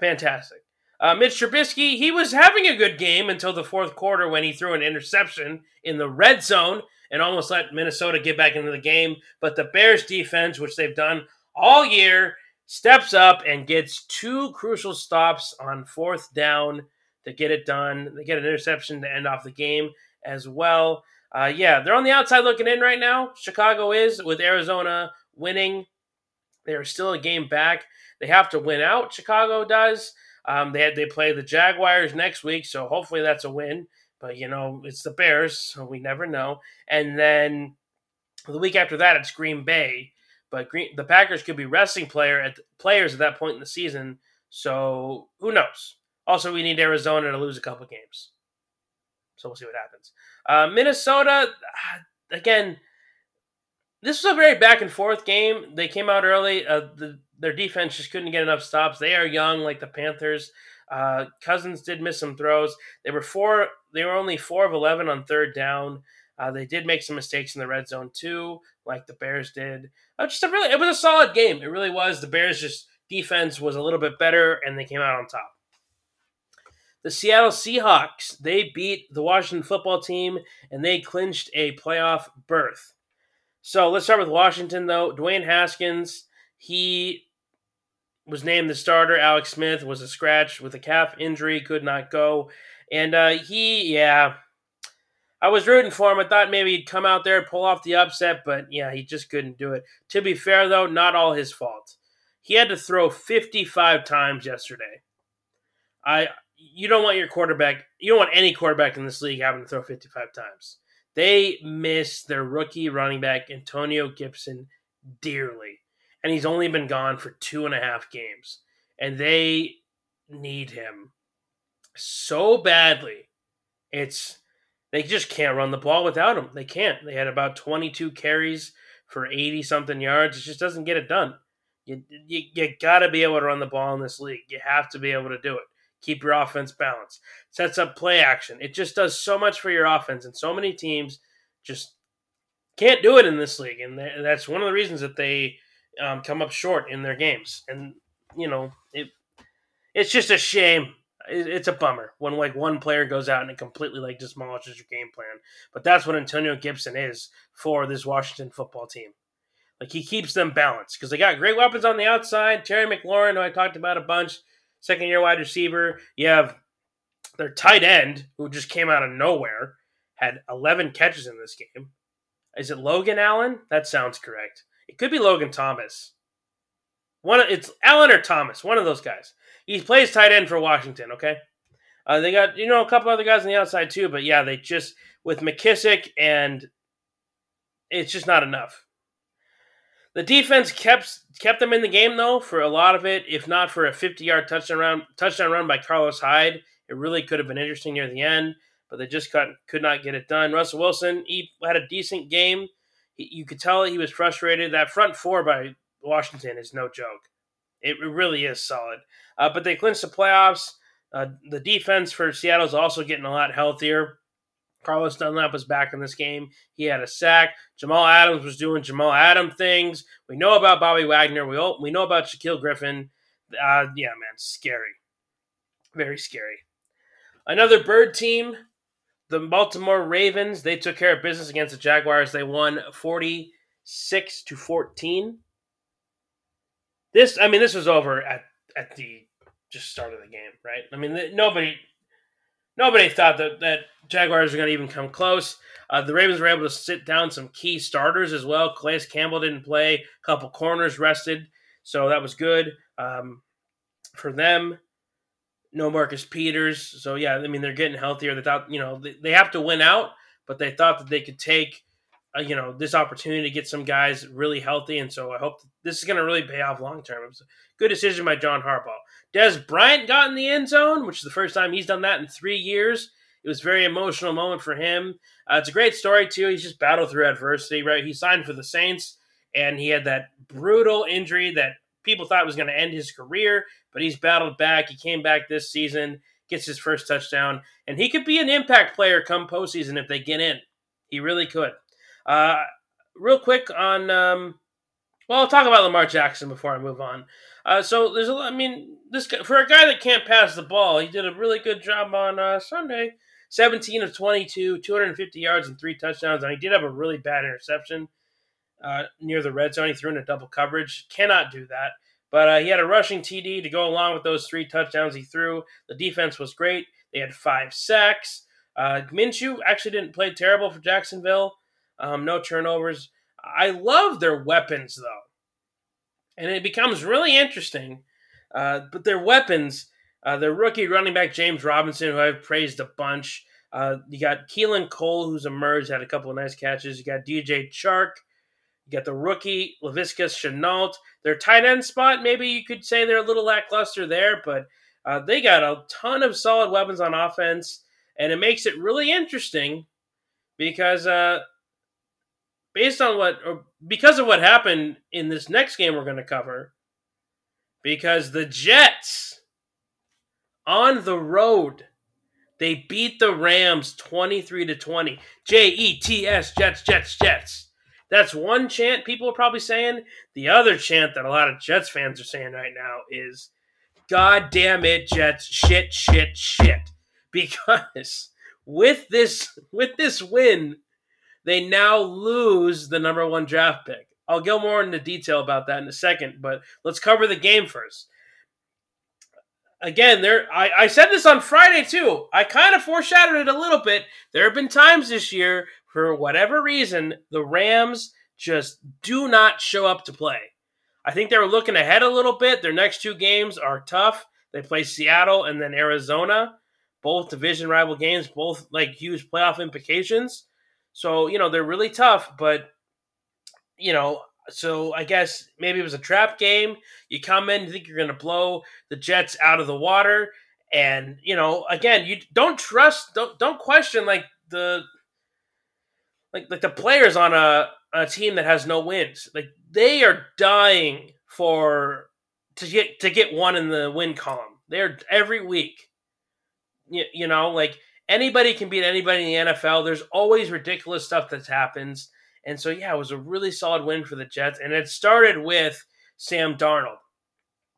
Fantastic. Uh, Mitch Trubisky, he was having a good game until the fourth quarter when he threw an interception in the red zone and almost let Minnesota get back into the game. But the Bears defense, which they've done all year, steps up and gets two crucial stops on fourth down to get it done. They get an interception to end off the game as well. Uh, yeah, they're on the outside looking in right now. Chicago is with Arizona winning. They are still a game back. They have to win out. Chicago does. Um, they had, they play the Jaguars next week, so hopefully that's a win. But you know, it's the Bears, so we never know. And then the week after that, it's Green Bay. But Green, the Packers could be resting player at players at that point in the season. So who knows? Also, we need Arizona to lose a couple games. So we'll see what happens. Uh, Minnesota, again, this was a very back and forth game. They came out early. Uh, the, their defense just couldn't get enough stops. They are young, like the Panthers. Uh, Cousins did miss some throws. They were four. They were only four of eleven on third down. Uh, they did make some mistakes in the red zone too, like the Bears did. Uh, just a really, it was a solid game. It really was. The Bears just defense was a little bit better, and they came out on top. The Seattle Seahawks they beat the Washington Football Team, and they clinched a playoff berth. So let's start with Washington, though. Dwayne Haskins, he was named the starter. Alex Smith was a scratch with a calf injury, could not go. And uh, he, yeah, I was rooting for him. I thought maybe he'd come out there pull off the upset, but yeah, he just couldn't do it. To be fair, though, not all his fault. He had to throw 55 times yesterday. I, you don't want your quarterback, you don't want any quarterback in this league having to throw 55 times. They miss their rookie running back Antonio Gibson dearly and he's only been gone for two and a half games. And they need him so badly. It's they just can't run the ball without him. They can't. They had about 22 carries for 80 something yards. It just doesn't get it done. You, you, you got to be able to run the ball in this league. You have to be able to do it. Keep your offense balanced. Sets up play action. It just does so much for your offense, and so many teams just can't do it in this league. And that's one of the reasons that they um, come up short in their games, and you know it. It's just a shame. It's a bummer when like one player goes out and it completely like demolishes your game plan. But that's what Antonio Gibson is for this Washington football team. Like he keeps them balanced because they got great weapons on the outside. Terry McLaurin, who I talked about a bunch, second year wide receiver. You have their tight end, who just came out of nowhere, had 11 catches in this game. Is it Logan Allen? That sounds correct. It could be Logan Thomas. One, it's Allen or Thomas, one of those guys. He plays tight end for Washington. Okay, uh, they got you know a couple other guys on the outside too, but yeah, they just with McKissic and it's just not enough. The defense kept kept them in the game though for a lot of it. If not for a 50-yard touchdown run, touchdown run by Carlos Hyde, it really could have been interesting near the end. But they just could, could not get it done. Russell Wilson he had a decent game you could tell he was frustrated. That front four by Washington is no joke. It really is solid. Uh, but they clinched the playoffs. Uh, the defense for Seattle is also getting a lot healthier. Carlos Dunlap was back in this game. He had a sack. Jamal Adams was doing Jamal Adam things. We know about Bobby Wagner. We all, we know about Shaquill Griffin. Uh, yeah, man, scary. Very scary. Another bird team, the Baltimore Ravens, they took care of business against the Jaguars. They won 46 to 14. This, I mean, this was over at, at the just start of the game, right? I mean, nobody nobody thought that, that Jaguars were going to even come close. Uh, the Ravens were able to sit down some key starters as well. Calais Campbell didn't play, a couple corners rested, so that was good um, for them. No Marcus Peters, so yeah, I mean they're getting healthier. They thought you know they, they have to win out, but they thought that they could take uh, you know this opportunity to get some guys really healthy, and so I hope this is going to really pay off long term. It was a good decision by John Harbaugh. Dez Bryant got in the end zone, which is the first time he's done that in three years. It was a very emotional moment for him. Uh, it's a great story too. He's just battled through adversity, right? He signed for the Saints, and he had that brutal injury that people thought was going to end his career, but he's battled back. He came back this season, gets his first touchdown, and he could be an impact player come postseason if they get in. He really could. Uh, real quick on, um, well, I'll talk about Lamar Jackson before I move on. Uh, so there's a lot. I mean, this guy, for a guy that can't pass the ball, he did a really good job on uh, Sunday. 17 of 22, 250 yards and three touchdowns. And he did have a really bad interception uh, near the red zone. He threw in a double coverage. Cannot do that. But uh, he had a rushing TD to go along with those three touchdowns he threw. The defense was great. They had five sacks. Uh, Minshew actually didn't play terrible for Jacksonville. Um, no turnovers. I love their weapons, though and it becomes really interesting. Uh, but their weapons, uh, their rookie running back James Robinson, who I've praised a bunch. Uh, you got Keelan Cole, who's emerged, had a couple of nice catches. You got DJ Chark. You got the rookie Laviska Shenault. Their tight end spot, maybe you could say they're a little lackluster there, but uh, they got a ton of solid weapons on offense, and it makes it really interesting because uh, based on what, or because of what happened in this next game we're going to cover, because the Jets on the road they beat the Rams 23 to 20. J E T S Jets Jets Jets. That's one chant people are probably saying. The other chant that a lot of Jets fans are saying right now is God damn it Jets shit shit shit because with this with this win they now lose the number one draft pick. I'll go more into detail about that in a second, but let's cover the game first. Again, there I, I said this on Friday too. I kind of foreshadowed it a little bit. There have been times this year, for whatever reason, the Rams just do not show up to play. I think they were looking ahead a little bit. Their next two games are tough. They play Seattle and then Arizona, both division rival games, both like huge playoff implications. So, you know, they're really tough, but, you know, so I guess maybe it was a trap game. You come in, you think you're going to blow the Jets out of the water. And, you know, again, you don't trust, don't, don't question like the, like, like the players on a, a team that has no wins. Like they are dying for, to get, to get one in the win column. They're every week. You, you know, like anybody can beat anybody in the NFL. There's always ridiculous stuff that happens. And so, yeah, it was a really solid win for the Jets. And it started with Sam Darnold,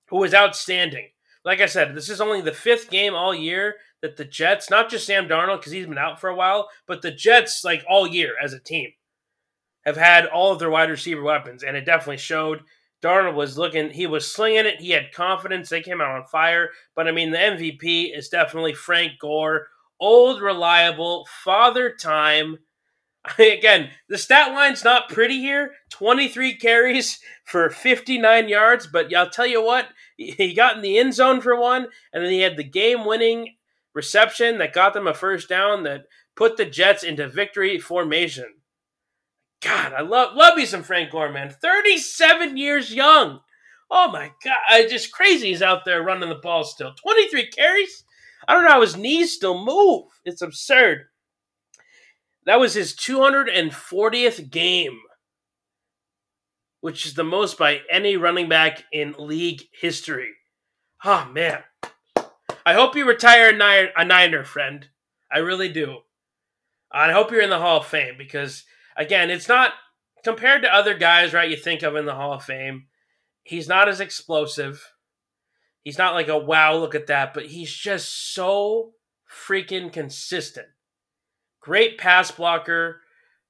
who was outstanding. Like I said, this is only the fifth game all year that the Jets, not just Sam Darnold, because he's been out for a while, but the Jets, like all year as a team, have had all of their wide receiver weapons. And it definitely showed. Darnold was looking, he was slinging it. He had confidence. They came out on fire. But I mean, the MVP is definitely Frank Gore old, reliable, father time. Again, the stat line's not pretty here 23 carries for 59 yards, but I'll tell you what, he got in the end zone for one, and then he had the game winning reception that got them a first down that put the Jets into victory formation. God, I love love me some Frank Gore, man. 37 years young. Oh my god, I just crazy he's out there running the ball still. 23 carries? I don't know how his knees still move. It's absurd. That was his 240th game, which is the most by any running back in league history. Oh, man. I hope you retire a Niner, friend. I really do. I hope you're in the Hall of Fame because, again, it's not compared to other guys, right? You think of in the Hall of Fame. He's not as explosive. He's not like a wow, look at that, but he's just so freaking consistent. Great pass blocker.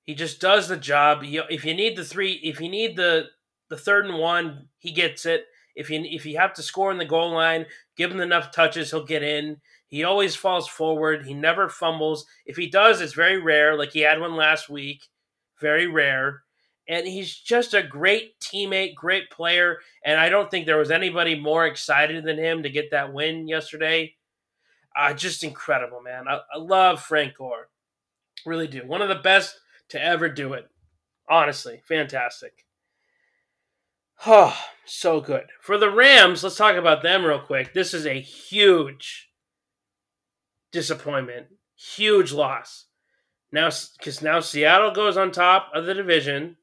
He just does the job. If you need the three, if you need the the third and one, he gets it. If you if you have to score in the goal line, give him enough touches, he'll get in. He always falls forward. He never fumbles. If he does, it's very rare. Like he had one last week, very rare. And he's just a great teammate, great player. And I don't think there was anybody more excited than him to get that win yesterday. Uh, just incredible, man. I, I love Frank Gore. Really do. One of the best to ever do it. Honestly, fantastic. Oh, so good. For the Rams, let's talk about them real quick. This is a huge disappointment, huge loss. Now, because now Seattle goes on top of the division,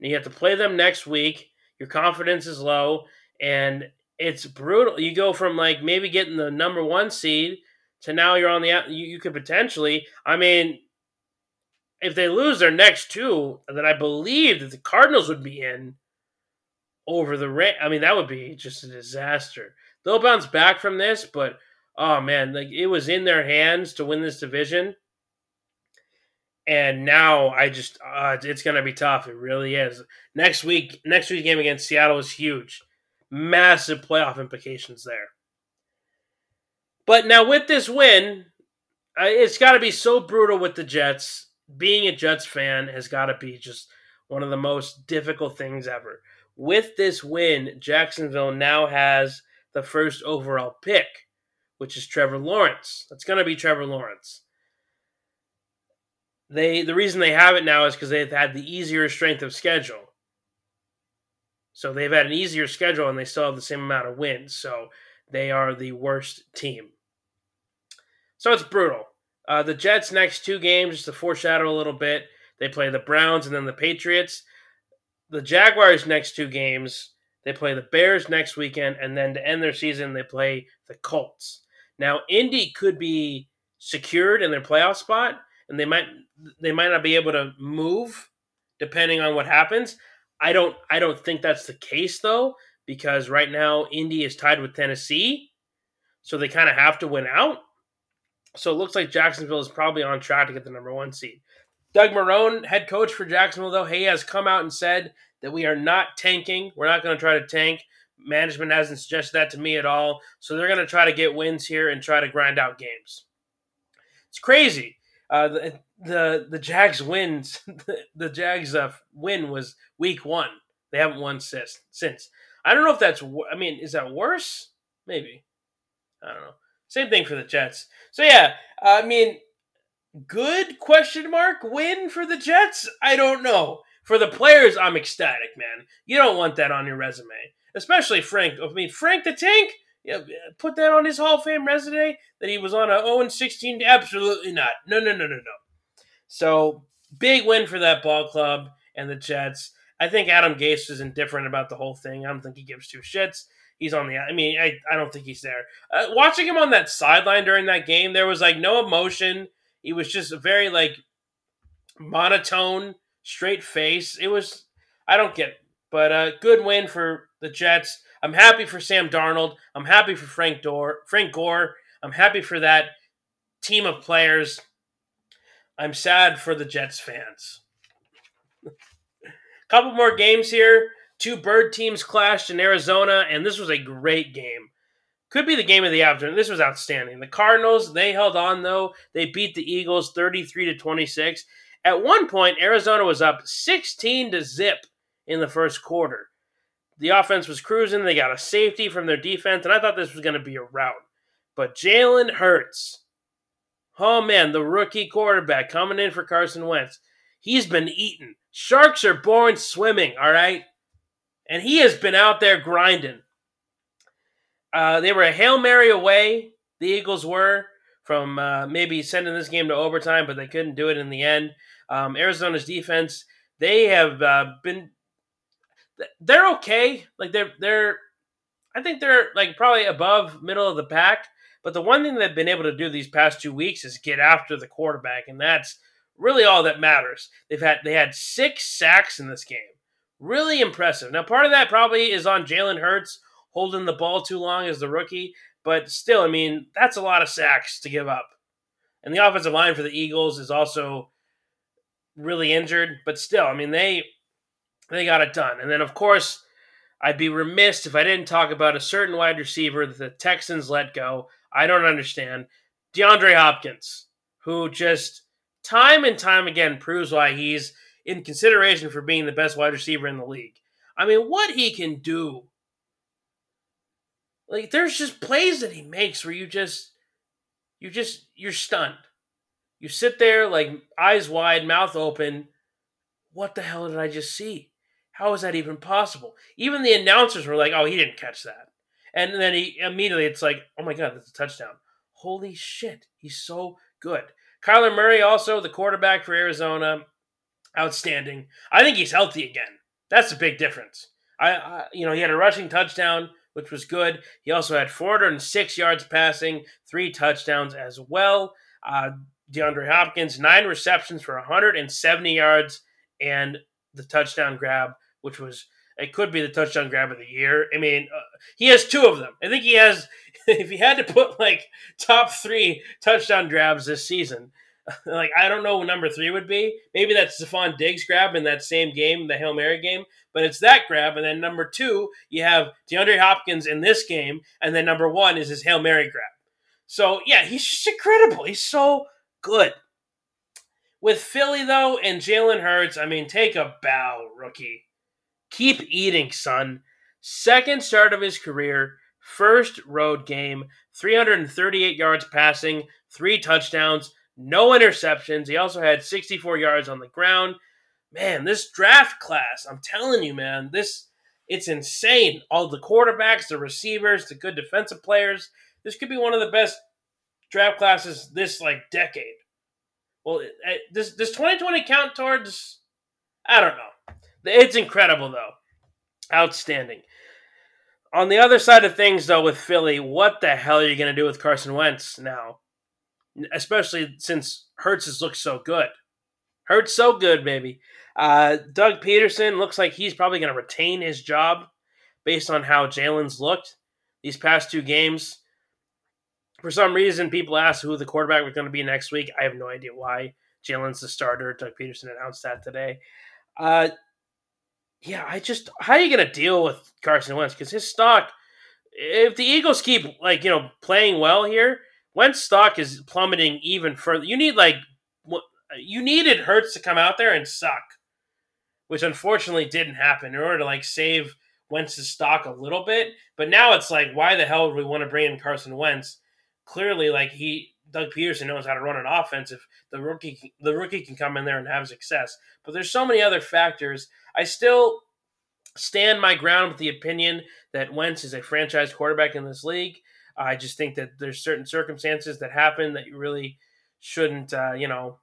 you have to play them next week. Your confidence is low, and it's brutal. You go from like maybe getting the number one seed to now you're on the you, you could potentially. I mean, if they lose their next two, then I believe that the Cardinals would be in over the Ram. I mean, that would be just a disaster. They'll bounce back from this, but oh man, like it was in their hands to win this division. And now I just uh, it's gonna be tough. It really is. Next week, next week's game against Seattle is huge, massive playoff implications there. But now with this win, uh, it's got to be so brutal with the Jets. Being a Jets fan has got to be just one of the most difficult things ever with this win, Jacksonville now has the first overall pick, which is Trevor Lawrence. That's going to be Trevor Lawrence. They the reason they have it now is because they've had the easier strength of schedule. So they've had an easier schedule and they still have the same amount of wins. So they are the worst team. So it's brutal. Uh, the Jets' next two games, just to foreshadow a little bit, they play the Browns and then the Patriots the Jaguars' next two games, they play the Bears next weekend, and then to end their season, they play the Colts. Now, Indy could be secured in their playoff spot, and they might they might not be able to move depending on what happens. I don't I don't think that's the case though, because right now Indy is tied with Tennessee, so they kind of have to win out. So it looks like Jacksonville is probably on track to get the number one seed. Doug Marrone, head coach for Jacksonville, though, he has come out and said that we are not tanking. We're not going to try to tank. Management hasn't suggested that to me at all. So they're going to try to get wins here and try to grind out games. It's crazy. Uh, the, the the Jags wins. the Jags uh, win was week one. They haven't won since. Since I don't know if that's. I mean, is that worse? Maybe. I don't know. Same thing for the Jets. So yeah, I mean, good question mark win for the Jets? I don't know. For the players, I'm ecstatic, man. You don't want that on your resume, especially Frank. I mean, Frank the Tank. Yeah, put that on his Hall of Fame resume that he was on a 0 16. Absolutely not. No, no, no, no, no. So big win for that ball club and the Jets. I think Adam Gase is indifferent about the whole thing. I don't think he gives two shits. He's on the. I mean, I, I don't think he's there. Uh, watching him on that sideline during that game, there was like no emotion. He was just a very like monotone, straight face. It was I don't get it. But a uh, good win for the Jets. I'm happy for Sam Darnold. I'm happy for Frank Dor Frank Gore. I'm happy for that team of players. I'm sad for the Jets fans. Couple more games here. Two bird teams clashed in Arizona, and this was a great game could be the game of the afternoon. This was outstanding. The Cardinals, they held on though. They beat the Eagles 33 to 26. At one point, Arizona was up 16 to zip in the first quarter. The offense was cruising. They got a safety from their defense, and I thought this was going to be a rout. But Jalen Hurts, oh man, the rookie quarterback coming in for Carson Wentz, he's been eaten. Sharks are born swimming, all right? And he has been out there grinding. Uh, they were a hail mary away. The Eagles were from uh, maybe sending this game to overtime, but they couldn't do it in the end. Um, Arizona's defense, they have uh, been, they're okay. Like they're they're, I think they're like probably above middle of the pack. But the one thing they've been able to do these past two weeks is get after the quarterback, and that's really all that matters. They've had they had six sacks in this game. Really impressive. Now, part of that probably is on Jalen Hurts holding the ball too long as the rookie. But still, I mean, that's a lot of sacks to give up. And the offensive line for the Eagles is also really injured, but still, I mean they they got it done. And then of course, I'd be remiss if I didn't talk about a certain wide receiver that the Texans let go. I don't understand. DeAndre Hopkins, who just time and time again proves why he's in consideration for being the best wide receiver in the league. I mean, what he can do. Like there's just plays that he makes where you just you just you're stunned. You sit there like eyes wide, mouth open. What the hell did I just see? How is that even possible? Even the announcers were like, "Oh, he didn't catch that." And then he immediately it's like, "Oh my god, that's a touchdown." Holy shit, he's so good. Kyler Murray also the quarterback for Arizona, outstanding. I think he's healthy again. That's a big difference. I, I you know, he had a rushing touchdown which was good. He also had 406 yards passing, three touchdowns as well. Uh, DeAndre Hopkins, nine receptions for 170 yards and the touchdown grab, which was it could be the touchdown grab of the year. I mean, uh, he has two of them. I think he has. If he had to put like top three touchdown grabs this season, like I don't know what number three would be. Maybe that's Stefon Diggs grab in that same game, the Hail Mary game. But it's that grab, and then number two, you have DeAndre Hopkins in this game, and then number one is his Hail Mary grab. So yeah, he's just incredible. He's so good. With Philly though, and Jalen Hurts, I mean, take a bow, rookie. Keep eating, son. Second start of his career, first road game, 338 yards passing, three touchdowns no interceptions. He also had 64 yards on the ground. Man, this draft class, I'm telling you, man, this it's insane. All the quarterbacks, the receivers, the good defensive players. This could be one of the best draft classes this like decade. Well, eh, eh, does does 2020 count towards? I don't know. It's incredible though, outstanding. On the other side of things, though, with Philly, what the hell are you going to do with Carson Wentz now? especially since Hurts has looked so good. Hurts so good, baby. Uh, Doug Pederson looks like he's probably going to retain his job based on how Jalen's looked these past two games. For some reason, people ask who the quarterback was going to be next week. I have no idea why. Jalen's the starter. Doug Pederson announced that today. Uh, yeah, I just how are you going to deal with Carson Wentz? Because his stock, if the Eagles keep like you know playing well here, Wentz stock is plummeting even further. You need like you needed Hurts to come out there and suck, which unfortunately didn't happen in order to like save Wentz's stock a little bit. But now it's like, why the hell would we want to bring in Carson Wentz? Clearly, like he Doug Pederson knows how to run an offense. If the rookie the rookie can come in there and have success, but there's so many other factors. I still stand my ground with the opinion that Wentz is a franchise quarterback in this league. I just think that there's certain circumstances that happen that you really shouldn't, uh, you know,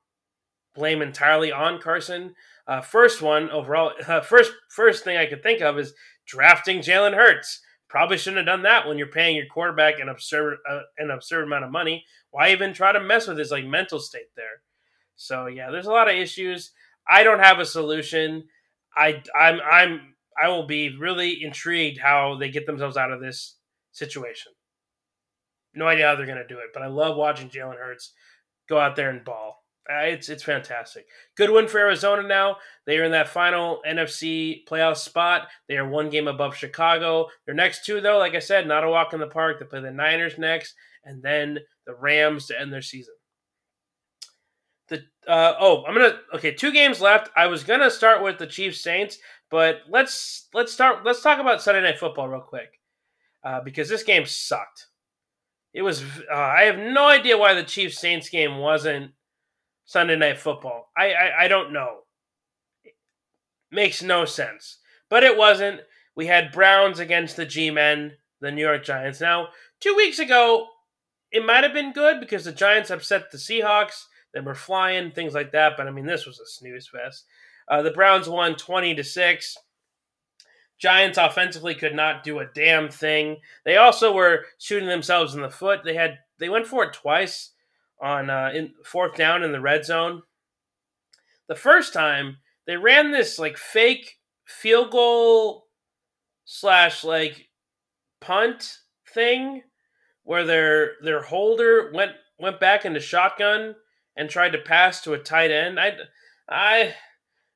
blame entirely on Carson. Uh, first one overall, uh, first first thing I could think of is drafting Jalen Hurts. Probably shouldn't have done that when you're paying your quarterback an absurd uh, an absurd amount of money. Why even try to mess with his like mental state there? So yeah, there's a lot of issues. I don't have a solution. I I'm I'm I will be really intrigued how they get themselves out of this situation. No idea how they're going to do it, but I love watching Jalen Hurts go out there and ball. Uh, it's it's fantastic. Good win for Arizona now. They are in that final NFC playoff spot. They are one game above Chicago. Their next two, though, like I said, not a walk in the park. They play the Niners next, and then the Rams to end their season. The uh, oh, I'm gonna okay. Two games left. I was gonna start with the Chiefs Saints, but let's let's start. Let's talk about Sunday Night Football real quick uh, because this game sucked. It was. Uh, I have no idea why the Chiefs Saints game wasn't Sunday Night Football. I, I I don't know. It makes no sense. But it wasn't. We had Browns against the G-men, the New York Giants. Now, two weeks ago, it might have been good because the Giants upset the Seahawks. They were flying, things like that. But I mean, this was a snooze fest. Uh, the Browns won twenty to six. Giants offensively could not do a damn thing. They also were shooting themselves in the foot. They had they went for it twice on uh, in fourth down in the red zone. The first time they ran this like fake field goal slash like punt thing where their their holder went went back into shotgun and tried to pass to a tight end. I, I,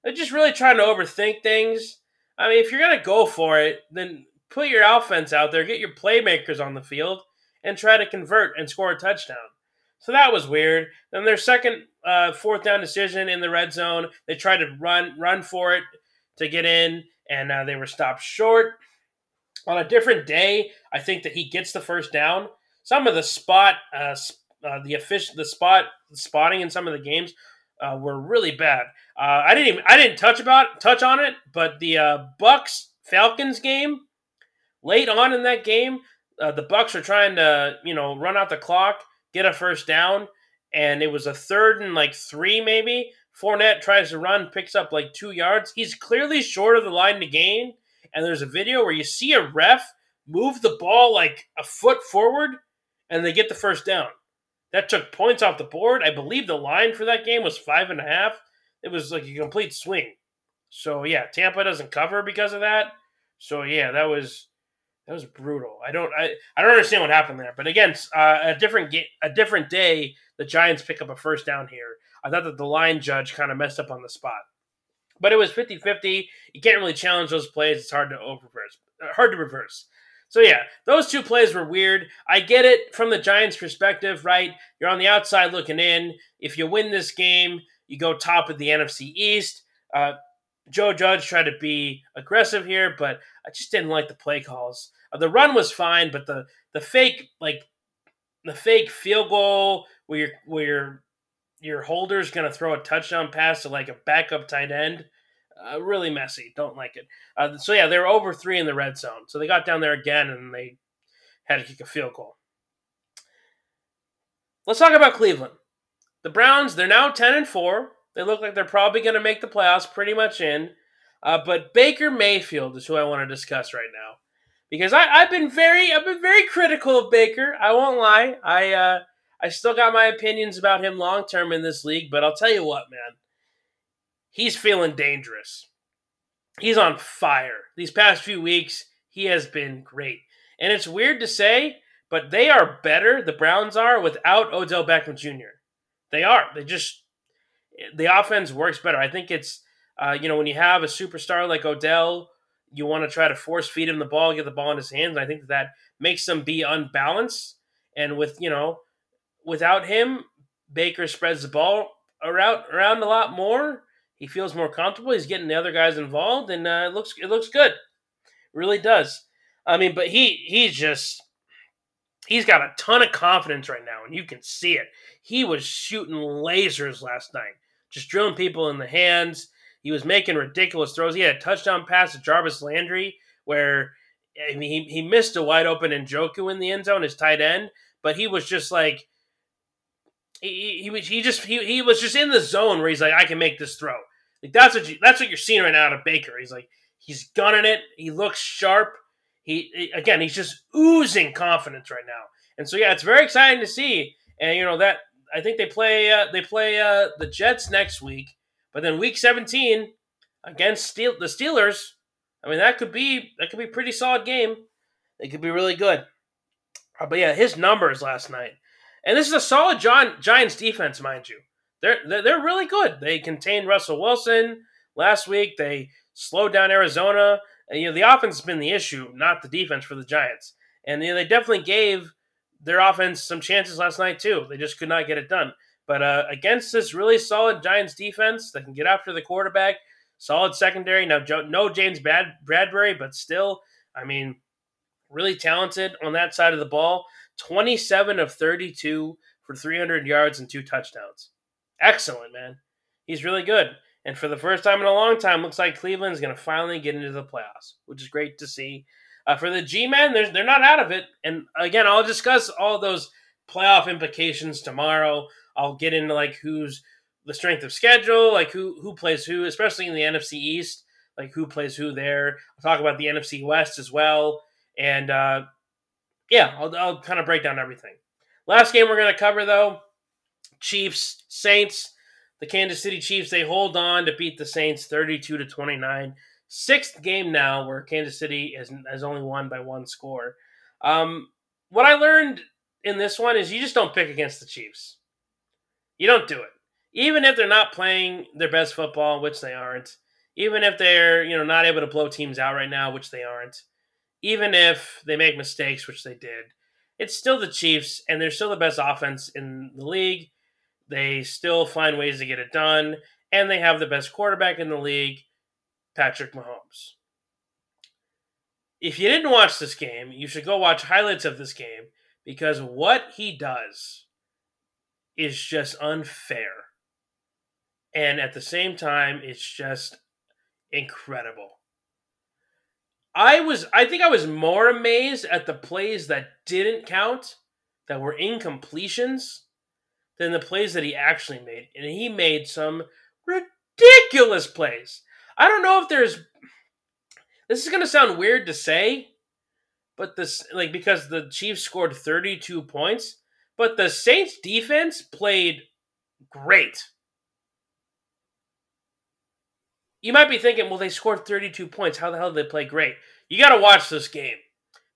I just really trying to overthink things. I mean, if you're gonna go for it, then put your offense out there, get your playmakers on the field, and try to convert and score a touchdown. So that was weird. Then their second uh, fourth down decision in the red zone, they tried to run run for it to get in, and uh, they were stopped short. On a different day, I think that he gets the first down. Some of the spot, uh, uh, the official, the spot spotting in some of the games uh, were really bad. Uh, I didn't even I didn't touch about touch on it, but the uh, Bucks Falcons game late on in that game, uh, the Bucks are trying to you know run out the clock, get a first down, and it was a third and like three maybe. Fournette tries to run, picks up like two yards. He's clearly short of the line to gain, and there's a video where you see a ref move the ball like a foot forward, and they get the first down. That took points off the board. I believe the line for that game was five and a half. It was like a complete swing. So yeah, Tampa doesn't cover because of that. So yeah, that was that was brutal. I don't I, I don't understand what happened there. But again, uh, a different game, a different day, the Giants pick up a first down here. I thought that the line judge kind of messed up on the spot. But it was 50-50. You can't really challenge those plays. It's hard to reverse. Hard to reverse. So yeah, those two plays were weird. I get it from the Giants' perspective, right? You're on the outside looking in. If you win this game, you go top of the NFC East. Uh, Joe Judge tried to be aggressive here, but I just didn't like the play calls. Uh, the run was fine, but the the fake like the fake field goal where your where your your holder's gonna throw a touchdown pass to like a backup tight end uh, really messy. Don't like it. Uh, so yeah, they were over three in the red zone. So they got down there again and they had to kick a field goal. Let's talk about Cleveland. The Browns, they're now 10 and 4. They look like they're probably going to make the playoffs pretty much in. Uh, but Baker Mayfield is who I want to discuss right now. Because I, have been very I've been very critical of Baker. I won't lie. I uh, I still got my opinions about him long term in this league, but I'll tell you what, man he's feeling dangerous. He's on fire. These past few weeks, he has been great. And it's weird to say, but they are better, the Browns are, without Odell Beckham Jr. They are. They just, the offense works better. I think it's, uh, you know, when you have a superstar like Odell, you want to try to force feed him the ball, get the ball in his hands. I think that, makes them be unbalanced. And with, you know, without him, Baker spreads the ball around, around a lot more he feels more comfortable. He's getting the other guys involved, and uh, it looks it looks good. It really does. I mean, but he he's just he's got a ton of confidence right now, and you can see it. He was shooting lasers last night, just drilling people in the hands. He was making ridiculous throws. He had a touchdown pass to Jarvis Landry where I mean, he, he missed a wide open Njoku in the end zone, his tight end, but he was just like he, he, he just he, he was just in the zone where he's like, I can make this throw. Like that's what you, that's what you're seeing right now out of Baker. He's like he's gunning it. He looks sharp. He again, he's just oozing confidence right now. And so yeah, it's very exciting to see. And you know that I think they play uh, they play uh, the Jets next week, but then week 17 against Steel, the Steelers. I mean that could be that could be pretty solid game. It could be really good. Uh, but yeah, his numbers last night, and this is a solid John Giants defense, mind you. They're they're really good. They contained Russell Wilson last week. They slowed down Arizona. And, you know, the offense has been the issue, not the defense for the Giants. And you know, they definitely gave their offense some chances last night too. They just could not get it done. But uh, against this really solid Giants defense that can get after the quarterback, solid secondary. Now, no James Bad- Bradberry, but still, I mean, really talented on that side of the ball. 27 of 32 for 300 yards and two touchdowns excellent, man. He's really good. And for the first time in a long time, looks like Cleveland's going to finally get into the playoffs, which is great to see. Uh, for the G men, they're, they're not out of it. And again, I'll discuss all those playoff implications tomorrow. I'll get into like who's the strength of schedule, like who who plays who, especially in the NFC East, like who plays who there. I'll talk about the NFC West as well, and uh, yeah, I'll, I'll kind of break down everything. Last game we're going to cover though Chiefs, Saints. The Kansas City Chiefs they hold on to beat the Saints 32 to 29. Sixth game now where Kansas City has, has only won by one score. Um, what I learned in this one is you just don't pick against the Chiefs. You don't do it. Even if they're not playing their best football, which they aren't, even if they're, you know, not able to blow teams out right now, which they aren't, even if they make mistakes, which they did, it's still the Chiefs and they're still the best offense in the league. They still find ways to get it done, and they have the best quarterback in the league, Patrick Mahomes. If you didn't watch this game, you should go watch highlights of this game because what he does is just unfair. And at the same time, it's just incredible. I was I think I was more amazed at the plays that didn't count, that were incompletions, than the plays that he actually made. And he made some ridiculous plays. I don't know if there's this is going to sound weird to say, but this like because the Chiefs scored 32 points, but the Saints defense played great. You might be thinking, well, they scored 32 points. How the hell did they play great? You got to watch this game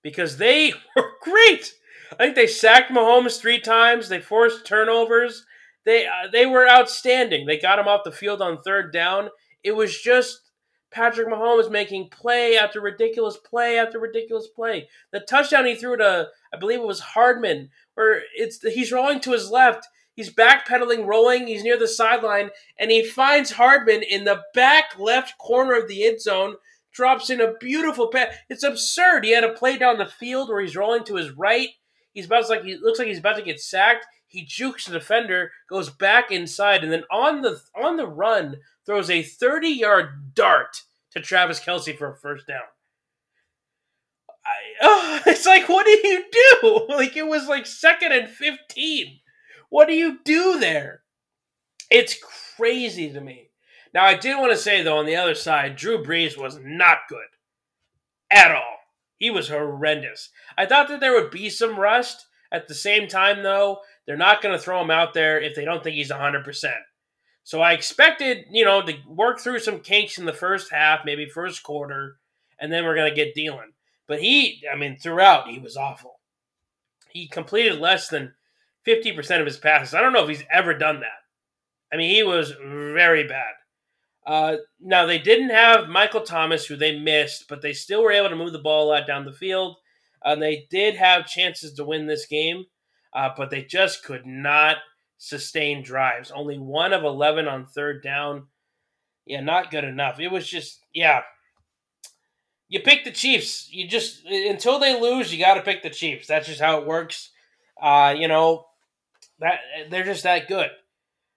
because they were great. I think they sacked Mahomes three times. They forced turnovers. They uh, they were outstanding. They got him off the field on third down. It was just Patrick Mahomes making play after ridiculous play after ridiculous play. The touchdown he threw to, I believe it was Hardman, where it's he's rolling to his left. He's backpedaling, rolling. He's near the sideline, and he finds Hardman in the back left corner of the end zone. Drops in a beautiful pass. It's absurd. He had a play down the field where he's rolling to his right. He's about like he looks like he's about to get sacked. He jukes the defender, goes back inside, and then on the on the run throws a 30 yard dart to Travis Kelce for a first down. I, oh, it's like, what do you do? Like, it was like second and 15. What do you do there? It's crazy to me. Now, I did want to say, though, on the other side, Drew Brees was not good at all. He was horrendous. I thought that there would be some rust. At the same time, though, they're not going to throw him out there if they don't think he's 100%. So I expected, you know, to work through some kinks in the first half, maybe first quarter, and then we're going to get dealing. But he, I mean, throughout, he was awful. He completed less than 50% of his passes. I don't know if he's ever done that. I mean, he was very bad. Uh, now, they didn't have Michael Thomas, who they missed, but they still were able to move the ball a lot down the field. Uh, they did have chances to win this game, uh, but they just could not – sustain drives. Only one of 11 on third down. Yeah, not good enough. It was just, yeah. You pick the Chiefs. You just, until they lose, you got to pick the Chiefs. That's just how it works. Uh, you know, that they're just that good.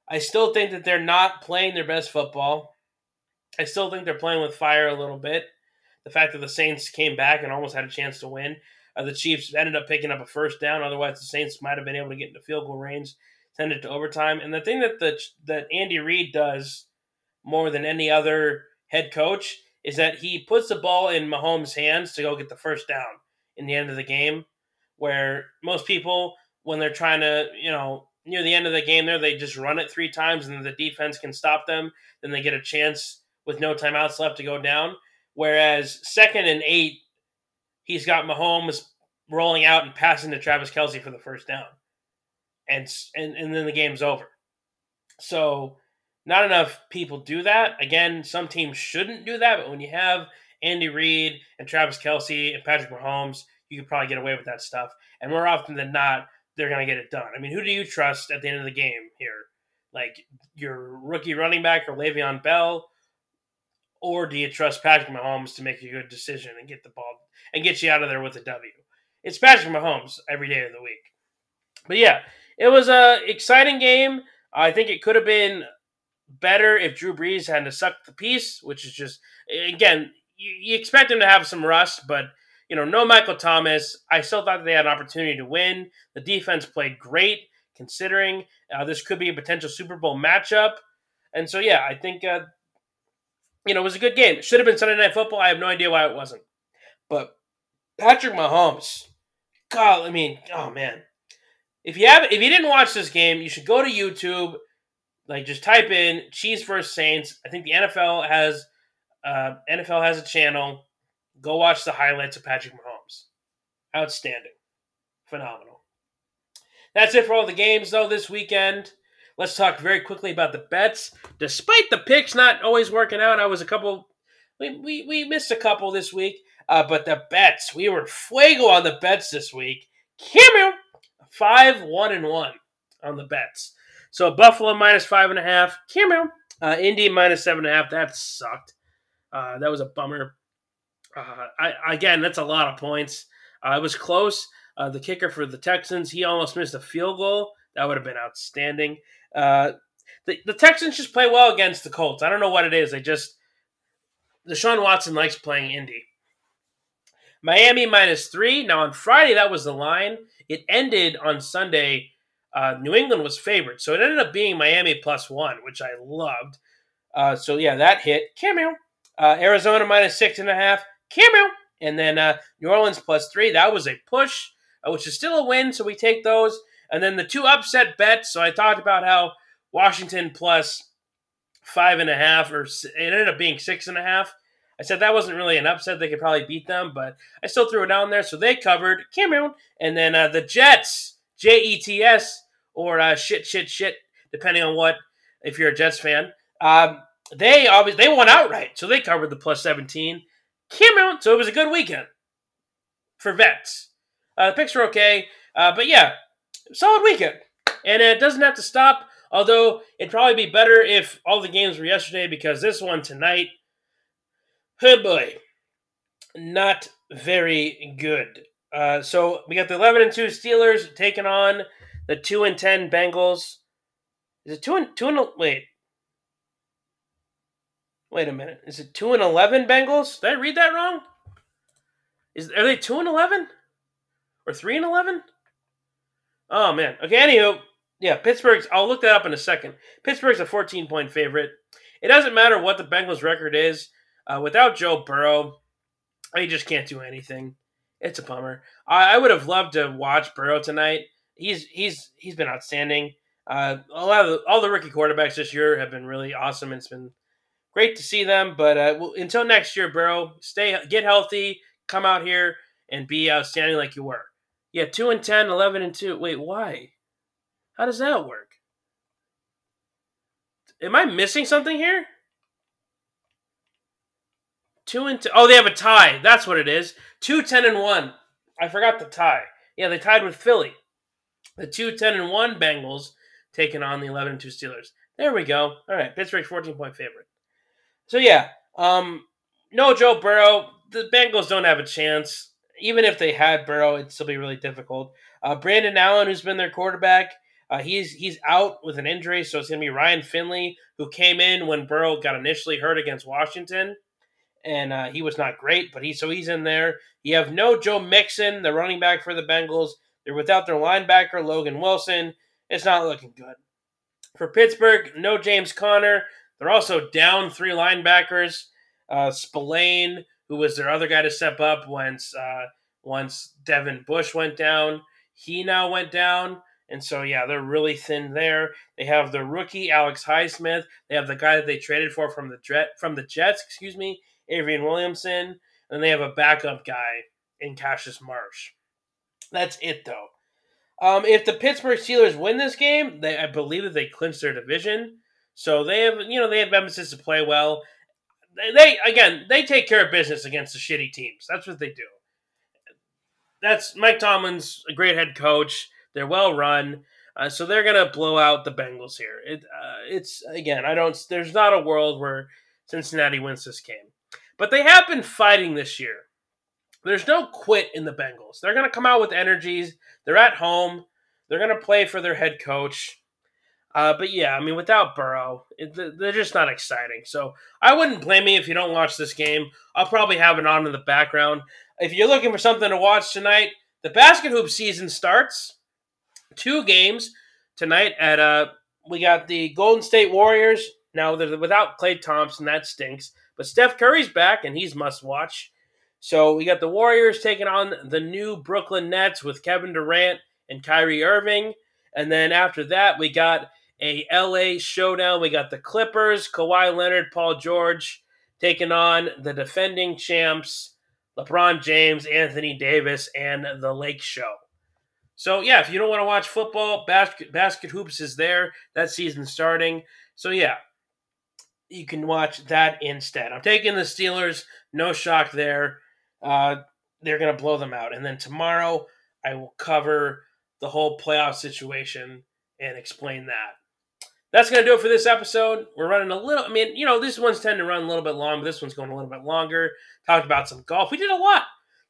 I still think that they're not playing their best football. I still think they're playing with fire a little bit. The fact that the Saints came back and almost had a chance to win. Uh, the Chiefs ended up picking up a first down. Otherwise, the Saints might have been able to get into field goal range send it to overtime. And the thing that the that Andy Reid does more than any other head coach is that he puts the ball in Mahomes' hands to go get the first down in the end of the game. Where most people, when they're trying to, you know, near the end of the game, there they just run it three times and the defense can stop them. Then they get a chance with no timeouts left to go down. Whereas second and eight, he's got Mahomes rolling out and passing to Travis Kelce for the first down and and, and then the game's over. So not enough people do that. Again, some teams shouldn't do that, but when you have Andy Reid and Travis Kelce and Patrick Mahomes, you could probably get away with that stuff. And more often than not, they're going to get it done. I mean, who do you trust at the end of the game here? Like your rookie running back or Le'Veon Bell? Or do you trust Patrick Mahomes to make a good decision and get the ball and get you out of there with a W? It's Patrick Mahomes every day of the week. But yeah, it was a exciting game. I think it could have been better if Drew Brees had to suck the piece, which is just again you, you, expect him to have some rust, but you know no Michael Thomas. I still thought they had an opportunity to win. The defense played great considering uh, this could be a potential Super Bowl matchup, and so yeah, I think uh, you know it was a good game. It should have been Sunday Night Football. I have no idea why it wasn't, but Patrick Mahomes. God, I mean, oh man, if you have if you didn't watch this game, you should go to YouTube. Like just type in Chiefs versus Saints. I think the NFL has uh, NFL has a channel. Go watch the highlights of Patrick Mahomes. Outstanding, phenomenal. That's it for all the games, though, this weekend. Let's talk very quickly about the bets. Despite the picks not always working out, I was a couple. We, we, we missed a couple this week, uh, but the bets we were fuego on the bets this week. Cameo five one and one on the bets. So Buffalo minus five and a half. Cameo uh, Indy minus seven and a half. That sucked. Uh, that was a bummer. Uh, I, again, that's a lot of points. Uh, was close. Uh, the kicker for the Texans, he almost missed a field goal. That would have been outstanding. Uh, the, the Texans just play well against the Colts. I don't know what it is. They just Deshaun Watson likes playing Indy. Miami minus three. Now on Friday that was the line. It ended on Sunday. Uh, New England was favored, so it ended up being Miami plus one, which I loved. Uh, so yeah, that hit. Cameo. Uh, Arizona minus six and a half. Cameo. And then uh, New Orleans plus three. That was a push, uh, which is still a win. So we take those. And then the two upset bets. So I talked about how Washington plus five and a half, or it ended up being six and a half. I said that wasn't really an upset. They could probably beat them, but I still threw it down there. So they covered Cameroon. And then uh, the Jets, J E T S, or uh, shit, shit, shit, depending on what, if you're a Jets fan. Um, they obviously they won outright, so they covered the plus 17. Cameroon, so it was a good weekend for vets. Uh, the picks were okay, uh, but yeah, solid weekend. And it doesn't have to stop, although it'd probably be better if all the games were yesterday because this one tonight, oh boy, not very good. Uh, so we got the 11 and 2 Steelers taking on the 2 and 10 Bengals. Is it 2 and 2 and wait. Wait a minute. Is it 2 and 11 Bengals? Did I read that wrong? Is are they 2 and 11 or 3 and 11? Oh man. Okay, anywho, yeah, Pittsburgh's I'll look that up in a second. Pittsburgh's a 14 point favorite. It doesn't matter what the Bengals record is. Uh, without Joe Burrow, he just can't do anything. It's a bummer. I, I would have loved to watch Burrow tonight. He's he's he's been outstanding. Uh, a lot of the, all the rookie quarterbacks this year have been really awesome. It's been great to see them. But uh, well, until next year, Burrow, stay get healthy, come out here and be outstanding like you were. Yeah, 2 and 10, 11 and 2. Wait, why? How does that work? Am I missing something here? 2 and 2. Oh, they have a tie. That's what it is. 2 10 and 1. I forgot the tie. Yeah, they tied with Philly. The 2 10 and 1 Bengals taking on the 11 and 2 Steelers. There we go. All right, Pittsburgh 14 point favorite. So yeah, um, no Joe Burrow. The Bengals don't have a chance even if they had Burrow, it'd still be really difficult. Uh, Brandon Allen, who's been their quarterback, uh, he's he's out with an injury, so it's going to be Ryan Finley, who came in when Burrow got initially hurt against Washington, and uh, he was not great, but he so he's in there. You have no Joe Mixon, the running back for the Bengals. They're without their linebacker Logan Wilson. It's not looking good for Pittsburgh. No James Conner. They're also down three linebackers. Uh, Spillane, who was their other guy to step up once uh, once Devin Bush went down. He now went down. And so, yeah, they're really thin there. They have the rookie Alex Highsmith. They have the guy that they traded for from the Jet, from the Jets, excuse me, Adrian Williamson. And they have a backup guy in Cassius Marsh. That's it, though. Um, if the Pittsburgh Steelers win this game, they I believe that they clinch their division. So they have, you know, they have emphasis to play well they again they take care of business against the shitty teams. That's what they do. That's Mike Tomlin's a great head coach. They're well run, uh, so they're gonna blow out the Bengals here. It, uh, it's again, I don't. There's not a world where Cincinnati wins this game, but they have been fighting this year. There's no quit in the Bengals. They're gonna come out with energies. They're at home. They're gonna play for their head coach. Uh, but yeah, I mean, without Burrow, it, they're just not exciting. So I wouldn't blame me if you don't watch this game. I'll probably have it on in the background. If you're looking for something to watch tonight, the basket hoop season starts. Two games tonight at uh, we got the Golden State Warriors. Now they're without Klay Thompson, that stinks. But Steph Curry's back, and he's must watch. So we got the Warriors taking on the new Brooklyn Nets with Kevin Durant and Kyrie Irving. And then after that, we got a LA showdown. We got the Clippers, Kawhi Leonard, Paul George taking on the defending champs, LeBron James, Anthony Davis, and the Lake Show. So yeah, if you don't want to watch football, basket basket hoops is there. That season starting. So yeah, you can watch that instead. I'm taking the Steelers. No shock there. Uh, they're gonna blow them out. And then tomorrow I will cover the whole playoff situation and explain that. That's going to do it for this episode. We're running a little, I mean, you know, these ones tend to run a little bit long, but this one's going a little bit longer. Talked about some golf. We did a lot.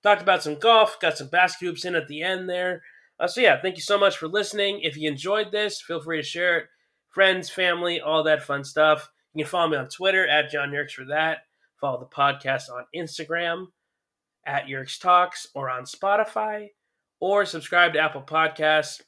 Talked about some golf, got some basket hoops in at the end there. Uh, so, yeah, thank you so much for listening. If you enjoyed this, feel free to share it. Friends, family, all that fun stuff. You can follow me on Twitter at John Yerkes for that. Follow the podcast on Instagram at Yerkes Talks or on Spotify or subscribe to Apple Podcasts.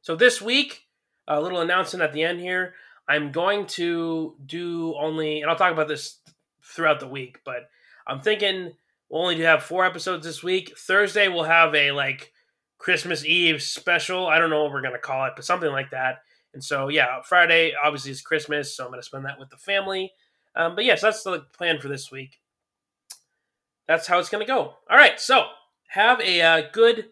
So this week, a little announcement at the end here. I'm going to do only, and I'll talk about this throughout the week, but I'm thinking we'll only have four episodes this week. Thursday we'll have a like Christmas Eve special. I don't know what we're gonna call it, but something like that. And so yeah, Friday obviously is Christmas, so I'm gonna spend that with the family. Um, but yes, that's the plan for this week. That's how it's gonna go. All right, so have a uh, good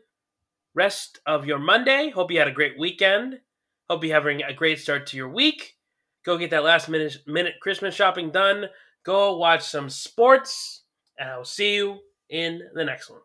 rest of your Monday. Hope you had a great weekend. Hope you're having a great start to your week. Go get that last minute minute Christmas shopping done. Go watch some sports, and I will see you in the next one.